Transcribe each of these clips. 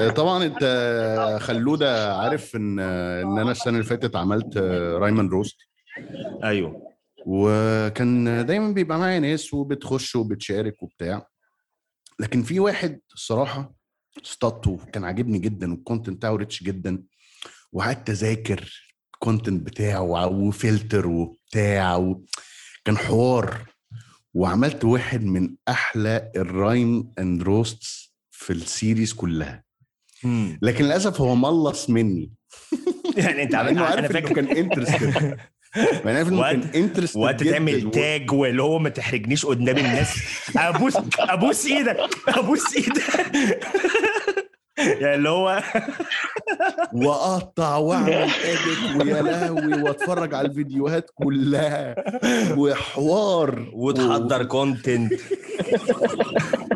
آه، طبعا انت خلودة عارف ان ان أنا السنة اللي فاتت عملت Rhyme and Roast. أيوه. وكان دايما بيبقى معايا ناس وبتخش وبتشارك وبتاع. لكن في واحد الصراحة اصطدته كان عاجبني جدا وال content بتاعه rich جدا. وقعدت أذاكر ال content بتاعه وفلتر وبتاع و... كان حوار. وعملت واحد من أحلى ال Rhyme and Roasts في ال series كلها. لكن للأسف هو ملص مني. يعني أنت أنا عارف إنه فاكر كان interested أنا عارف إنه كان interested وقت تعمل tag واللي هو ما تحرجنيش قدام الناس. ابوس أبوس إيدك. أبوس إيدك. يعني اللي هو وأقطع وأعمل edit ويا لهوي وأتفرج على الفيديوهات كلها. وحوار. وتحضر content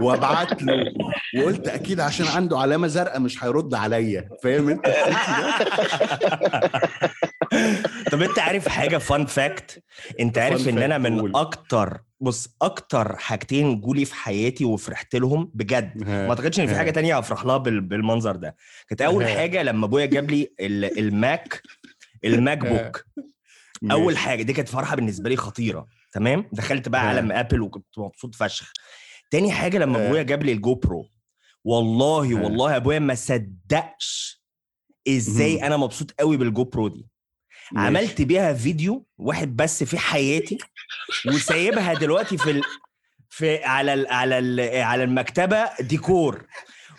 وابعت له. وقلت أكيد عشان عنده علامة زرقاء مش هيرد عليا. فاهم أنت؟ طب أنت عارف حاجة fun fact أنت عارف إن أنا من. أكتر بص أكتر حاجتين جولي في حياتي وفرحت لهم بجد ما أعتقدش إن في حاجة تانية هفرح لها بال- بالمنظر ده. كانت أول. حاجة لما أبويا جاب لي ال- الماك الماك بوك أول. حاجة دي كانت فرحة بالنسبة لي خطيرة. تمام؟ دخلت بقى. عالم آبل وكنت مبسوط فشخ. تاني حاجة لما ها. أبويا جاب لي الجو برو والله ها. والله أبويا ما صدقش إزاي. أنا مبسوط قوي بالجو برو دي ماشي. عملت بيها فيديو واحد بس في حياتي وسايبها دلوقتي في ال... في على ال... على ال... على المكتبة ديكور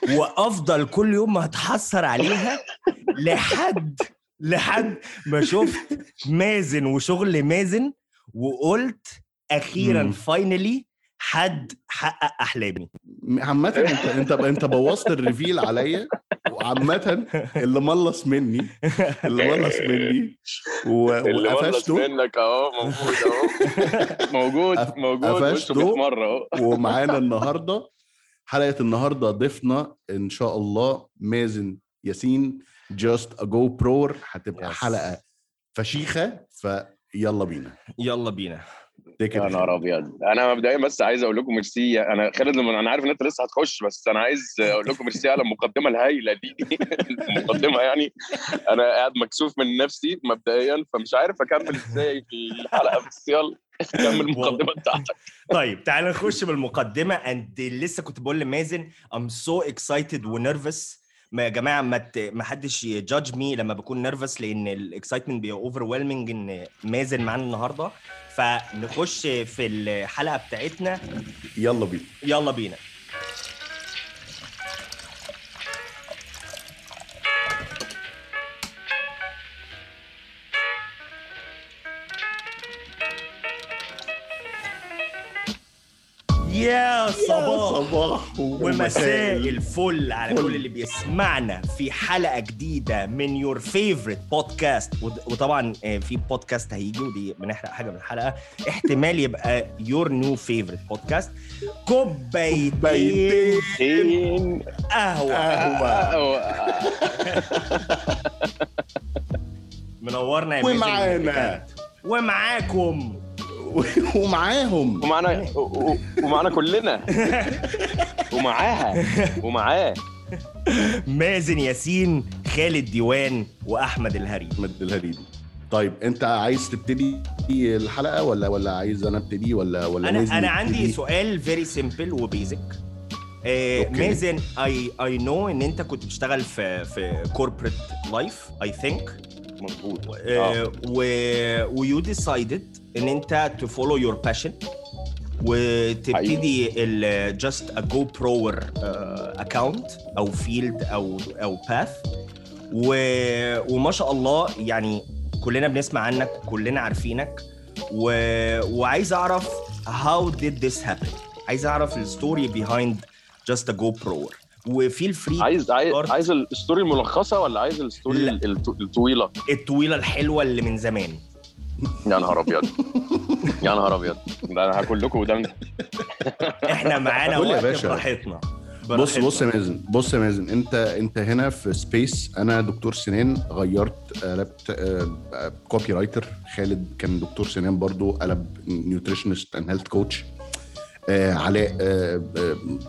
وأفضل كل يوم ما اتحسر عليها لحد لحد ما شفت مازن وشغل مازن وقلت أخيرا. finally حد حقق أحلامي. عامة أنت أنت أنت بوظت ال reveal عليا وعامة اللي ملص مني اللي ملص مني و- اللي ملص وقفشته منك أهو موجود أهو. موجود موجود قفشته. وشه 100 مرة أهو. ومعانا النهارده حلقة النهارده ضيفنا إن شاء الله مازن ياسين Just a GoProer هتبقى. حلقة فشيخة فيلا بينا. يلا بينا. يا. نهار أبيض. أنا مبدئيا بس عايز أقول لكم ميرسي أنا خالد لما أنا عارف إن أنت لسه هتخش بس أنا عايز أقول لكم ميرسي على المقدمة الهايلة دي. المقدمة يعني أنا قاعد مكسوف من نفسي مبدئيا فمش عارف أكمل إزاي في الحلقة بس يلا كمل المقدمة بتاعتك. طيب تعال نخش بالمقدمة. and لسه كنت بقول لمازن I'm so excited و nervous ما يا جماعة ما ت... ما حدش ي judge me لما بكون nervous لأن ال excitement بيبقى over إن مازن معانا النهارده. فنخش في الحلقة بتاعتنا. يلا بينا. يلا بينا. يا صباح. صباح ومساء الفل على. كل اللي بيسمعنا في حلقة جديدة من your favorite podcast وطبعا آه، في بودكاست هيجي ودي بنحرق حاجة من الحلقة. احتمال يبقى your new favorite podcast كوبايتين فين قهوة. منورنا يا ومعانا. ومعاكم ومعاهم. ومعنا ومعنا كلنا. ومعاها. ومعاه. مازن ياسين خالد ديوان وأحمد الهري. أحمد الهريدي طيب أنت عايز تبتدي الحلقة ولا ولا عايز أنا أبتدي ولا ولا أنا أنا عندي يبتدي؟ سؤال very simple و basic. Okay. مازن I I know إن أنت كنت بتشتغل في في corporate life I think مظبوط. آه. و و you decided ان انت to follow your passion وتبتدي ال Just a GoProer account أو field أو أو path وما شاء الله يعني كلنا بنسمع عنك كلنا عارفينك. و... وعايز أعرف how did this happen عايز أعرف ال story behind just a GoPro و feel free عايز عايز start. عايز ال story الملخصة ولا عايز ال story الطويلة؟ الطويلة الحلوة اللي من زمان. يا نهار أبيض. يا نهار أبيض. ده أنا هاكل لكم ودانكم إحنا معانا وقت. براحتنا. بص. بص يا مازن بص يا مازن. أنت أنت هنا في space أنا دكتور أسنان. غيرت قلبت copywriter خالد كان دكتور أسنان برضو. قلب nutritionist and health coach علاء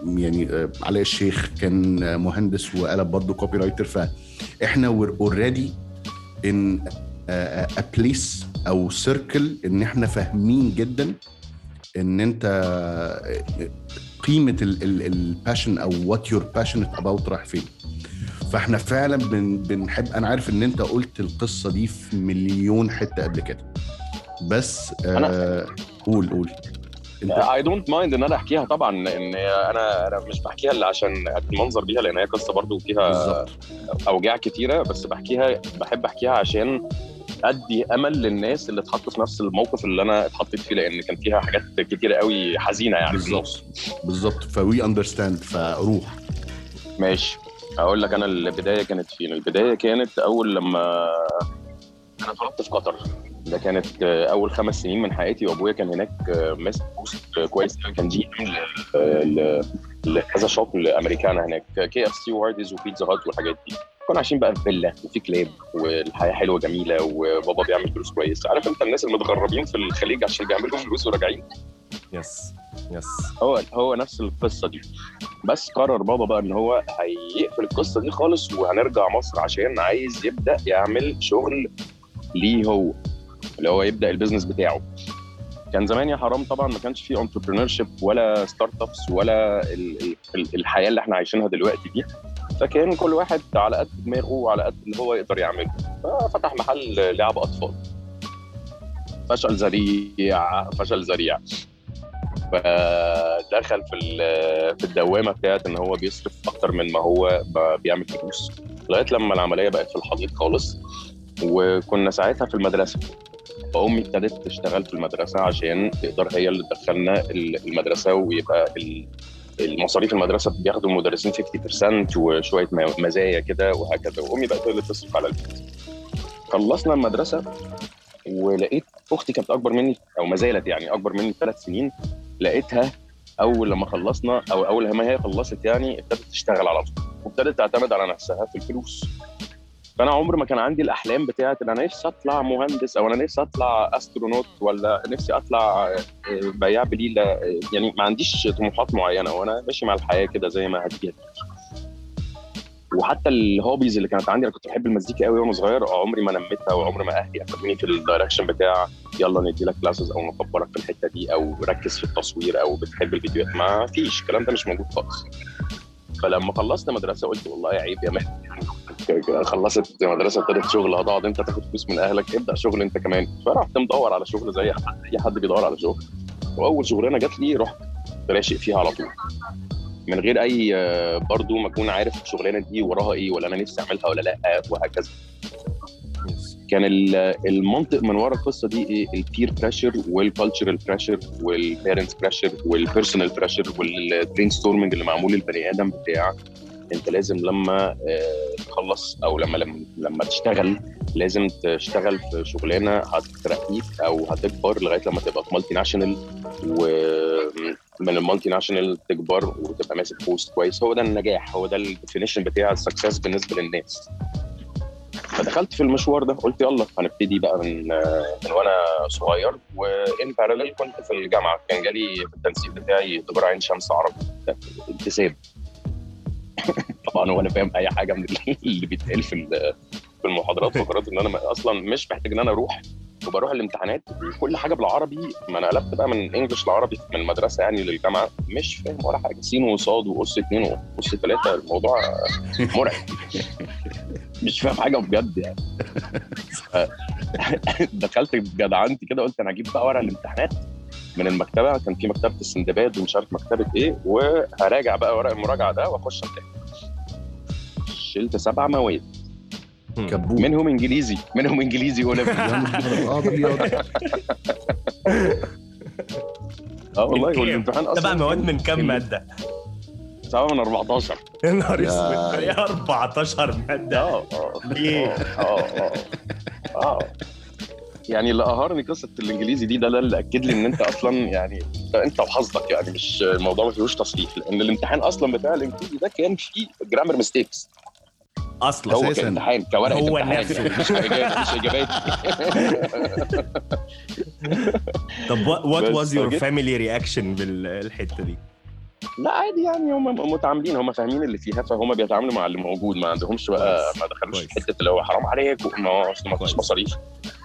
يعني آه علاء الشيخ كان آه، مهندس وقلب برضه copywriter فاحنا we're already in a place أو circle ان إحنا فاهمين جدا ان انت قيمة ال passion أو what you're passionate about رايح فين. فاحنا فعلا بن بنحب أنا عارف ان انت قلت القصة دي في مليون حتة قبل كده. بس آه قول قول. انت I don't mind إن أنا أحكيها طبعا لأن أنا أنا مش بحكيها إلا عشان أدي منظر بيها لأن هي قصة برضو فيها أوجاع كتيرة بس بحكيها بحب أحكيها عشان أدي أمل للناس اللي اتحطوا في نفس الموقف اللي أنا اتحطيت فيه لأن كان فيها حاجات كتيرة قوي حزينة يعني. بالظبط. بالظبط. ف we understand فروح. ماشي. هقول لك أنا البداية كانت فين؟ البداية كانت أول لما أنا اتولدت في قطر. ده كانت أول خمس سنين من حياتي وأبويا كان هناك ماسك post كويس قوي كان GM ل- لكذا shop لأمريكانا هناك. KFC و Hardee's و Pizza Hut والحاجات دي. كنا عايشين بقى في فيلا وفي كلاب والحياة حلوة جميلة وبابا بيعمل فلوس كويس. عارف أنت الناس المتغربين في الخليج عشان بيعملوا فلوس وراجعين؟ yes yes هو هو نفس القصة دي. بس قرر بابا بقى إن هو هيقفل القصة دي خالص وهنرجع مصر عشان عايز يبدأ يعمل شغل ليه هو. اللي هو يبدأ ال business بتاعه. كان زمان يا حرام طبعا ما كانش في entrepreneurship ولا startups ولا ال- ال- الحياة اللي إحنا عايشينها دلوقتي دي. فكان كل واحد على قد دماغه وعلى قد اللي هو يقدر يعمله. ففتح محل لعب أطفال. فشل ذريع فشل ذريع. فدخل في في الدوامة بتاعت إن هو بيصرف أكتر من ما هو بيعمل فلوس. لغاية لما العملية بقت في الحضيض خالص وكنا ساعتها في المدرسة. فامي ابتدت تشتغل في المدرسة عشان تقدر هي اللي تدخلنا ال- المدرسة ويبقى ال- المصاريف المدرسة بياخدوا المدرسين 50% وشوية مزايا كده وهكذا. وامي بقت اللي تصرف على البيت. خلصنا المدرسة ولقيت أختي كانت أكبر مني أو ما زالت يعني أكبر مني بثلاث سنين. لقيتها أول لما خلصنا أو أول لما هي خلصت يعني ابتدت تشتغل على طول. وابتدت تعتمد على نفسها في الفلوس. فأنا عمري ما كان عندي الأحلام بتاعت إن أنا نفسي أطلع مهندس أو أنا نفسي أطلع astronaut ولا نفسي أطلع آه، بياع بليلة آه، يعني ما عنديش طموحات معينة وأنا ماشي مع الحياة كده زي ما هتيجي. وحتى ال hobbies اللي كانت عندي أنا كنت بحب المزيكا قوي وأنا صغير عمري ما نميتها وعمري ما أهلي اخدوني في ال direction بتاع يلا ندي لك كلاسز أو نكبرك في الحتة دي أو ركز في التصوير أو بتحب الفيديوهات. ما فيش الكلام ده مش موجود خالص. فلما خلصت مدرسة قلت والله عيب يا مهدي. خلصت مدرسة ابتدت شغل هتقعد انت تاخد فلوس من أهلك ابدأ شغل انت كمان. فرحت مدور على شغل زي أي حد بيدور على شغل. وأول شغلانة جات لي رحت راشق فيها على طول. من غير أي برضو ما أكون عارف الشغلانه دي وراها إيه ولا أنا نفسي أعملها ولا لأ وهكذا. كان ال- المنطق من ورا القصة دي إيه؟ ال peer pressure وال cultural pressure وال parents pressure وال personal pressure وال brainstorming اللي معمول للبني آدم بتاع أنت لازم لما آه، تخلص أو لما لما لما تشتغل لازم تشتغل في شغلانة هترقيك أو هتكبر لغاية لما تبقى في multinational ومن ال multinational تكبر وتبقى ماسك post كويس. هو ده النجاح هو ده ال definition بتاع ال success بالنسبة للناس. فدخلت في المشوار ده قلت يلا هنبتدي بقى من من وأنا صغير. وإن باراليل كنت في الجامعة كان جالي في التنسيق بتاعي تجاره عين شمس عربي انتساب طبعا وأنا فاهم أي حاجة من اللي بيتقال في ال- في المحاضرات فقررت إن أنا أصلا مش محتاج إن أنا أروح. وبروح الامتحانات وكل حاجة بالعربي ما أنا قلبت بقى من إنجلش لعربي من المدرسة يعني للجامعة مش فاهم ولا حاجة. سين وصاد وقص اثنين وقص ثلاثة الموضوع مرعب. مش فاهم حاجة بجد يعني. دخلت جدعنتي كده قلت أنا هجيب بقى ورق الامتحانات من المكتبة كان في مكتبة السندباد ومش عارف مكتبة إيه وهراجع بقى ورق المراجعة ده وأخش أمتحن. شلت سبع مواد. كبوت. منهم إنجليزي. منهم إنجليزي ابيض آه والله كام؟ والامتحان أصلا سبع مواد من كام مادة؟ سبعه من 14 يا نهار يا- أسود. يا 14 مادة. آه آه ليه؟ آه آه آه. يعني اللي قهرني قصة الإنجليزي دي ده, ده اللي أكد لي إن أنت أصلا يعني أنت وحظك يعني مش الموضوع ما فيهوش تصريح لأن الامتحان أصلا بتاع الإنجليزي ده كان فيه جرامر ميستيكس أصلا هو أساساً. كامتحان كورقه هو نفسه. مش إجابات طب what was your family reaction بالحتة دي لا عادي يعني هم متعاملين هم فاهمين اللي فيها فهم بيتعاملوا مع اللي موجود ما عندهمش بقى. ما دخلوش في. حتة اللي هو حرام عليك وما ما فيش. مصاريف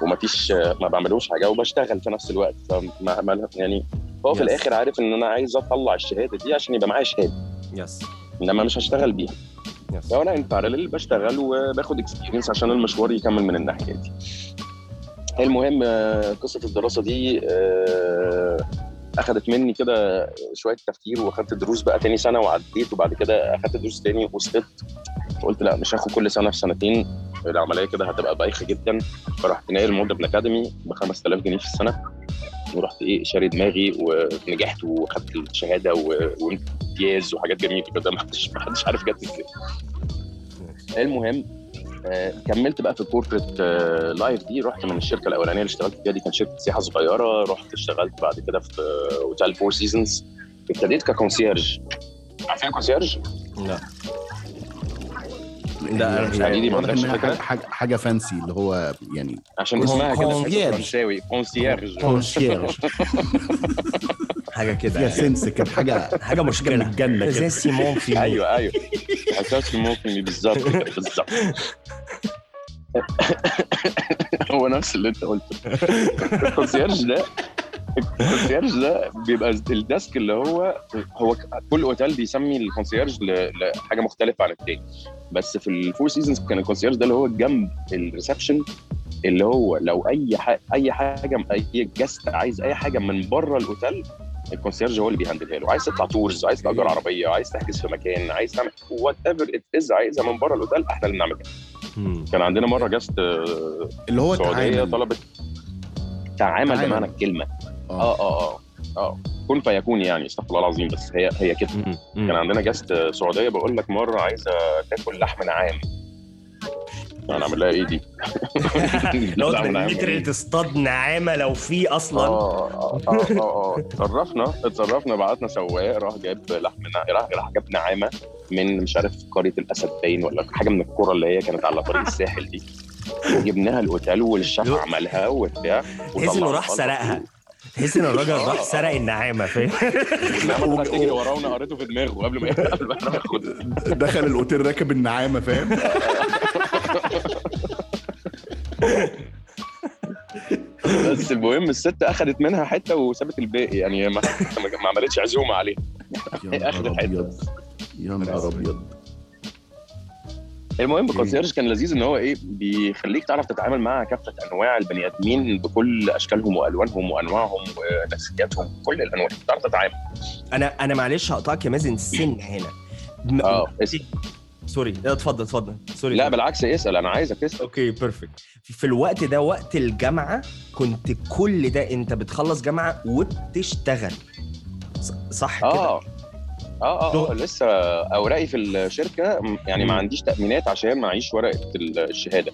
وما فيش ما بعملوش حاجة وبشتغل في نفس الوقت فما ما يعني هو في. الآخر عارف إن أنا عايز أطلع الشهادة دي عشان يبقى معايا شهادة yes إنما مش هشتغل بيها yes فانا in parallel بشتغل وباخد experience عشان المشوار يكمل من الناحية دي. المهم آه، قصة الدراسة دي آه، اخذت مني كده شوية تفكير وأخدت دروس بقى تاني سنة وعديت وبعد كده أخدت دروس تاني وسقطت. قلت لا مش هاخد كل سنة في سنتين. العملية كده هتبقى بايخة جدا. فرحت ناقل مودرن اكاديمي ب 5000 جنيه في السنة. ورحت إيه شاري دماغي ونجحت وخدت الشهادة وامتياز وحاجات جميلة كده ما حدش ما حدش عارف جت إزاي. المهم آه، كملت بقى في ال corporate آه، life دي. رحت من الشركة الأولانية اللي اشتغلت فيها دي كانت شركة سياحة صغيرة. رحت اشتغلت بعد كده في اوتيل Four Seasons ابتديت ك concierge عارفين ال concierge؟ لا. لا، أنا مش هي- عارف. دي ما عندكش؟ حاجة- حاجة fancy اللي هو يعني عشان اسمها كده. فرنساوي concierge concierge حاجة كده فيها يعني. sense كده حاجة حاجة حاجة من مشكله الجنه زي كده سيمون في أيوه أيوه أساس ممكن بالظبط كده، بالظبط هو نفس اللي أنت قلته ال concierge ده ال concierge ده بيبقى ال desk اللي هو هو كل أوتيل بيسمي ال concierge ل- لحاجة مختلفة عن التاني. بس في ال Four Seasons كان ال concierge ده اللي هو جنب ال reception اللي هو لو أي حاجة أي حاجة أي guest عايز أي حاجة من بره الأوتيل ال concierge هو اللي بي handle ها له. عايز تطلع tours عايز تأجر عربية عايز تحجز في مكان عايز تعمل whatever it is عايزها من بره الأوتيل إحنا اللي بنعمل كده. مم. كان عندنا مرة guest اللي هو سعودية تعامل. طلبت تعامل تعامل. بمعنى الكلمة. آه. آه آه آه. آه. كن فيكون يعني استغفر الله العظيم. بس هي هي كده. كان عندنا guest سعودية بقول لك مرة عايزة تاكل لحم نعام. أنا أعمل لها إيه دي؟ لو لحم نعام. متر إيه؟ تصطاد نعامة لو في أصلا. آه آه آه آه آه اتصرفنا اتصرفنا بعتنا سواق راح جاب لحم راح راح جاب نعامة من مش عارف قرية الأسد باين ولا حاجة من القرى اللي هي كانت على طريق الساحل دي. وجبناها الأوتيل والشيف. عملها وبتاع. تحس انه راح سرقها. تحس إن الراجل آه. راح سرق النعامة فاهم؟ النعامة تجري وراه وأنا قريته في دماغه قبل ما قبل ما ناخد دخل الأوتيل راكب النعامة فاهم؟ بس المهم الست اخذت منها حتة وسابت الباقي يعني ما, ما عملتش عزومة عليه يا اخذت نهار حتة. أبيض. يا نهار أبيض. المهم ال concierge كان لذيذ إن هو إيه بيخليك تعرف تتعامل مع كافة أنواع البني آدمين بكل أشكالهم وألوانهم وأنواعهم ونفسياتهم كل الأنواع. تعرف تتعامل. أنا أنا معلش هقطعك يا مازن سن هنا. م- آه sorry. لا، اتفضل اتفضل. sorry. لا بالعكس اسأل. أنا عايزك تسأل. okay perfect في الوقت ده وقت الجامعة كنت كل ده أنت بتخلص جامعة وبتشتغل. صح كده؟ آه. آه آه, آه شغل. لسه أوراقي في الشركة يعني ما. عنديش تأمينات عشان معيش ورقة الشهادة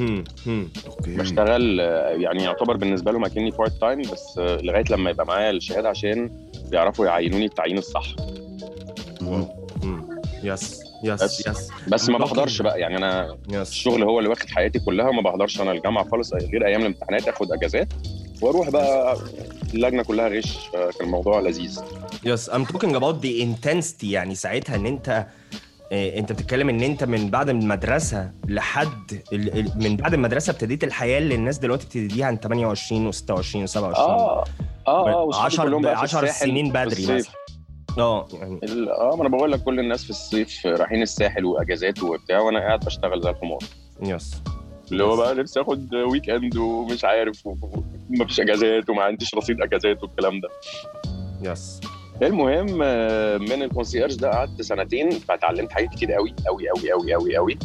أوكي بشتغل يعني يعتبر بالنسبة لهم أكني part time بس لغاية لما يبقى معايا الشهادة عشان يعرفوا يعينوني التعيين الصح. هم yes yes بس. yes بس ما. بحضرش بقى يعني أنا يس الشغل هو اللي واخد حياتي كلها ما بحضرش أنا الجامعة خالص غير أيام الامتحانات آخد أجازات وأروح بقى اللجنه كلها غش فكان الموضوع لذيذ يس I'm talking about the intensity يعني ساعتها إن أنت إيه، أنت بتتكلم إن أنت من بعد المدرسة لحد ال- ال- من بعد المدرسة ابتديت الحياة اللي الناس دلوقتي بتبتديها عن 28 و26 و27 آه آه آه وصحابي 10 كلهم بقى في 10 الساحل سنين بدري. مثلا. آه يعني آه ما أنا بقول لك كل الناس في الصيف رايحين الساحل وأجازات وبتاع وأنا قاعد بشتغل زي الحمار. yes اللي هو بقى نفسي آخد weekend ومش عارف وما فيش أجازات وما عنديش رصيد أجازات والكلام ده. yes المهم آه، من ال concierge ده قعدت سنتين فتعلمت حاجات كتير قوي قوي قوي قوي قوي قوي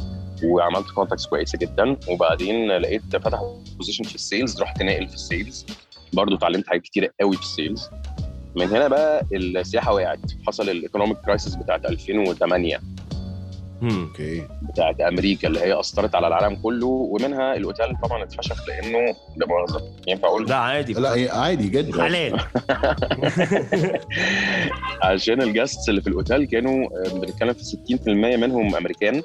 وعملت contacts كويسة جدا. وبعدين لقيت فتحوا position في ال sales رحت ناقل في ال sales برضه اتعلمت حاجات كتير قوي في ال sales من هنا بقى السياحة وقعت. حصل ال economic crisis بتاعت 2008 مم. أوكي. بتاعت أمريكا اللي هي أثرت على العالم كله ومنها الأوتيل طبعا اتفشخ لأنه لا مؤاخذه ينفع أقول. لا عادي. لا عادي جدا. حلال. عشان ال guests اللي في الأوتيل كانوا آه، بنتكلم في 60% منهم أمريكان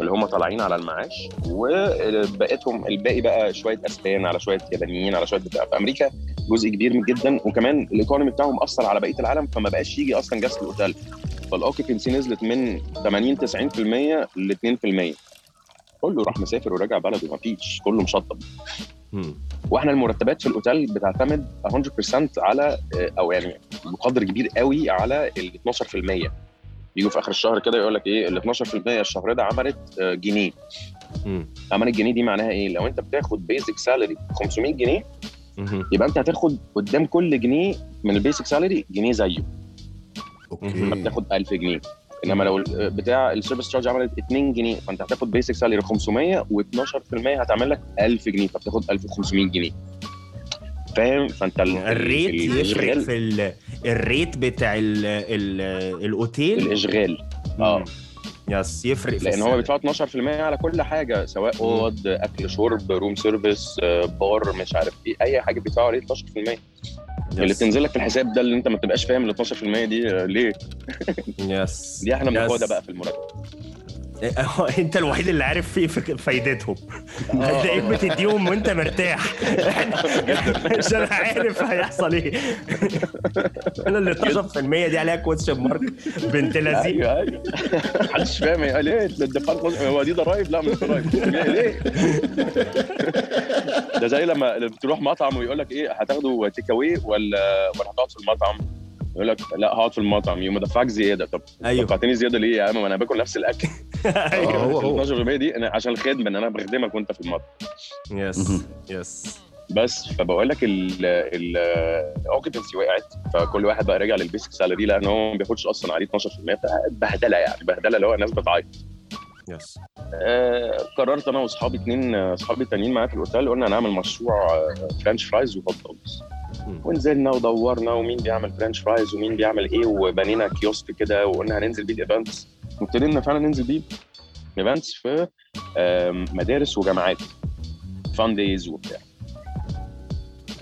اللي هم طالعين على المعاش وبقيتهم الباقي بقى شوية أسبان على شوية يابانيين على شوية بتاع. في أمريكا جزء كبير من جدا وكمان ال economy بتاعهم أثر على بقية العالم فما بقاش يجي أصلا guest ال hotel فال occupancy نزلت من 80 90% ل 2% كله راح مسافر وراجع بلده ما فيش كله مشطب. وإحنا المرتبات في الأوتيل بتعتمد 100% على أو يعني بقدر كبير قوي على ال 12% بيجوا في آخر الشهر كده يقول لك إيه ال 12% الشهر ده عملت آه، جنيه. عملت جنيه دي معناها إيه لو أنت بتاخد basic salary 500 جنيه. يبقى أنت هتاخد قدام كل جنيه من ال basic salary جنيه زيه okay. فبتاخد 1000 جنيه. إنما لو ال- بتاع ال service charge عملت 2 جنيه فأنت هتاخد basic salary 500 و12% هتعمل لك 1000 جنيه فبتاخد 1500 جنيه. فاهم؟ فأنت ال- ال rate ال- يفرق الإشغال. في ال... ال rate بتاع ال... ال... الأوتيل؟ الإشغال. آه. yes يفرق في لأن هو. بيدفعوا 12% على كل حاجة سواء. أوض أكل شرب room service bar مش عارف إيه أي حاجة بيدفعوا عليه 12% اللي yes. بتنزل لك في الحساب ده اللي انت ما تبقاش فاهم ال 12% دي آه، ليه yes دي إحنا yes. بناخدها بقى في المرتب انت الوحيد اللي عارف فيه فك- فايدتهم. هتلاقيك بتديهم وانت مرتاح. عشان أنا عارف هيحصل إيه. أنا ال 12% دي عليها question mark بنت لذيذ أيوه أيوه. محدش فاهم يعني ليه؟ الدفعات هو دي ضرايب؟ لا مش ضرايب. ليه؟ ده زي لما لما تروح مطعم ويقول لك إيه هتاخدوا take away ولا ولا هتقعد في المطعم؟ يقول لك لا هقعد في المطعم يوم دفعك زيادة. طب أيوه. دفعتني زيادة ليه يا عم؟ ما أنا باكل نفس الأكل. أيوه. هو هو. 12% دي أنا عشان الخدمة إن أنا بخدمك وأنت في المطعم. yes. yes. بس فبقول لك ال occupancy وقعت فكل واحد بقى راجع لل basic salary لأن هو ما بياخدش أصلا عليه 12% فبهدله يعني بهدلة اللي هو الناس بتعيط. yes. آه، قررت أنا وأصحابي اتنين آه، أصحابي التانيين معايا في الأوتيل قلنا هنعمل مشروع آه، french fries و hot dogs. ونزلنا ودورنا ومين بيعمل french fries ومين بيعمل إيه وبنينا kiosk كده وقلنا هننزل بيه ال events وابتدينا فعلا ننزل بيه events في مدارس وجامعات fun days وبتاع.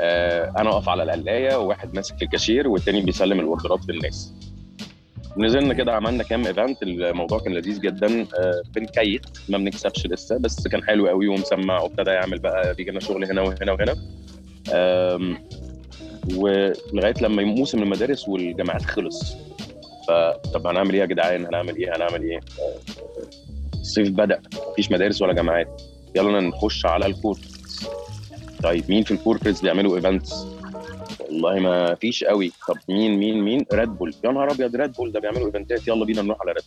آه، أنا اقف على القلاية وواحد ماسك الكاشير والتاني بيسلم ال order ات للناس. نزلنا كده عملنا كام event الموضوع كان لذيذ جدا. آه، بنكيت ما بنكسبش لسه بس كان حلو قوي ومسمع وابتدى يعمل بقى بيجي لنا شغل هنا وهنا وهنا. ولغاية لما موسم المدارس والجامعات خلص. فطب هنعمل إيه يا جدعان؟ هنعمل إيه؟ هنعمل إيه؟ الصيف بدأ. مفيش مدارس ولا جامعات. يلا نخش على ال corporates طيب مين في ال corporates بيعملوا events والله ما فيش قوي. طب مين مين مين؟ ريد بول يا نهار أبيض ريد بول ده بيعملوا event ات يلا بينا نروح على ريد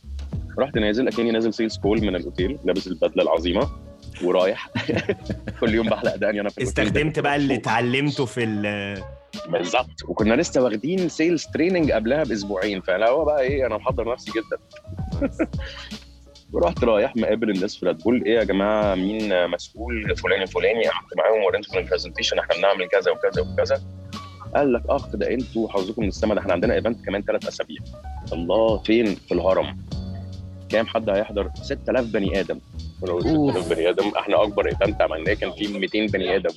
رحت نازل أكني نازل sales call من الأوتيل لابس البدلة العظيمة. ورايح. كل يوم بحلق دقني أنا في. استخدمت بقى اللي اتعلمته في ال بالظبط. وكنا لسه واخدين sales training قبلها بأسبوعين. فانا هو بقى إيه أنا محضر نفسي جدا. ورحت رايح مقابل الناس ريد بول إيه يا جماعة مين مسؤول؟ فلان الفلاني قعدت معاهم وريتهم ال presentation إحنا بنعمل كذا وكذا وكذا. قال لك اخ ده أنتوا حظكم من السما. ده إحنا عندنا event كمان ثلاث أسابيع. الله فين؟ في الهرم. كام حد هيحضر؟ 6000 بني آدم. ولو 6000 بني آدم إحنا أكبر event عملناه كان فيه 200 بني آدم.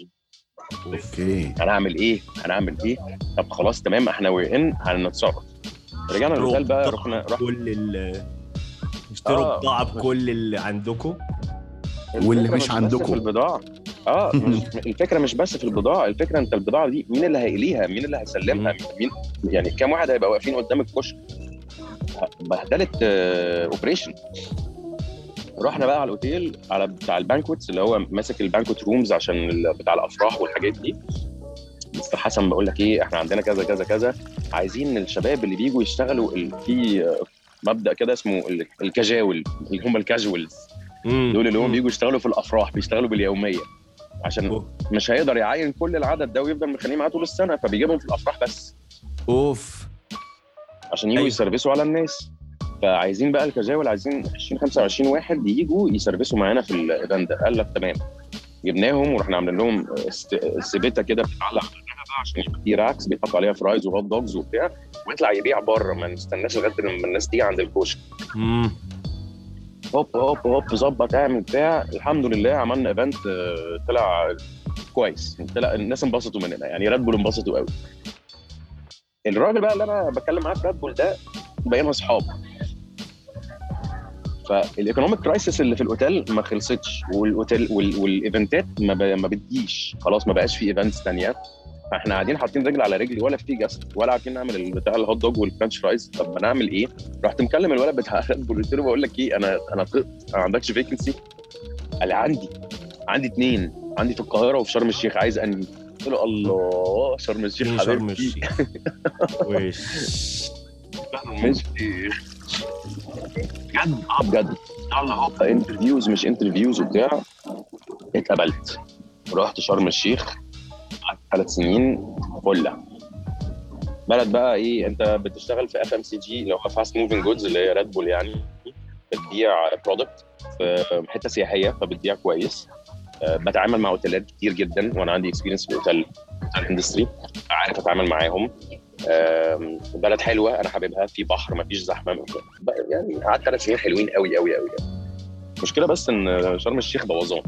أوكي. هنعمل إيه؟ هنعمل إيه؟ طب خلاص تمام إحنا وين هنتصرف. رجعنا الاوتيل بقى رحنا رحنا كل ال اشتروا آه. بضاعه بكل اللي عندكم. واللي مش بس عندكم. في البضاعة. آه مش الفكرة مش بس في البضاعة. الفكرة أنت البضاعة دي مين اللي هيقليها؟ مين اللي هيسلمها؟ مين يعني كام واحد هيبقى واقفين قدام الكشك؟ بهدله اوبريشن رحنا بقى على الأوتيل على بتاع البانكوتس اللي هو ماسك البانكوت رومز عشان بتاع الأفراح والحاجات دي. مستر حسن بقول لك إيه إحنا عندنا كذا كذا كذا. عايزين الشباب اللي بيجوا يشتغلوا في مبدأ كده اسمه ال- الكجاول اللي هم الكاجوالز دول اللي هم بيجوا يشتغلوا في الأفراح بيشتغلوا باليومية. عشان أوه. مش هيقدر يعين كل العدد ده ويفضل مخليه معاه طول السنة فبيجيبهم في الأفراح بس. أوف. عشان يجوا أيوة. يسرفسوا على الناس. فعايزين بقى الكجاول عايزين 20 25 واحد يجوا يسرفسوا معانا في الايفنت ده قال لك تمام. جبناهم ورحنا عاملين لهم سبيته كده بتتعلق على الرقبه عشان يبقى في racks بيتحط عليها fries و hot dogs وبتاع ويطلع يبيع بره. ما نستناش لغاية لما الناس تيجي عند الكشك. هوب هوب هوب ظبط اعمل بتاع. الحمد لله عملنا event طلع كويس. طلع الناس انبسطوا مننا. يعني Red Bull انبسطوا قوي. الراجل بقى اللي أنا بتكلم معاه في Red Bull ده بقينا أصحاب فال economic crisis اللي في الأوتيل ما خلصتش والأوتيل وال- والايفنتات ما. ما بتجيش خلاص ما بقاش في events ثانية فإحنا قاعدين حاطين رجل على رجل ولا في guest ولا عارفين نعمل ال- بتاع ال hot dog وال french fries طب ما نعمل إيه؟ رحت مكلم الولد بتاع Red Bull قلت له بقول لك إيه أنا أنا طقت ما عندكش vacancy؟ قال عندي عندي اثنين عندي في القاهرة وفي شرم الشيخ عايز أنهي؟ قلت له الله شرم الشيخ فين شرم حبيبتي. الشيخ. وش بجد. آه بجد يلا هوب interviews مش interviews وبتاع اتقبلت. رحت شرم الشيخ قعدت ثلاث سنين فله بلد بقى إيه أنت بتشتغل في FMCG اللي هو fast moving goods اللي هي Red Bull يعني بتبيع product في حتة سياحية فبتبيع كويس. بتعامل مع اوتيلات كتير جدا وأنا عندي experience في hotel hotel industry عارف أتعامل معاهم. بلد حلوة أنا حاببها في بحر ما فيش زحمه يعني قعدت ثلاث سنين حلوين قوي قوي قوي المشكلة بس إن شرم الشيخ بوظان.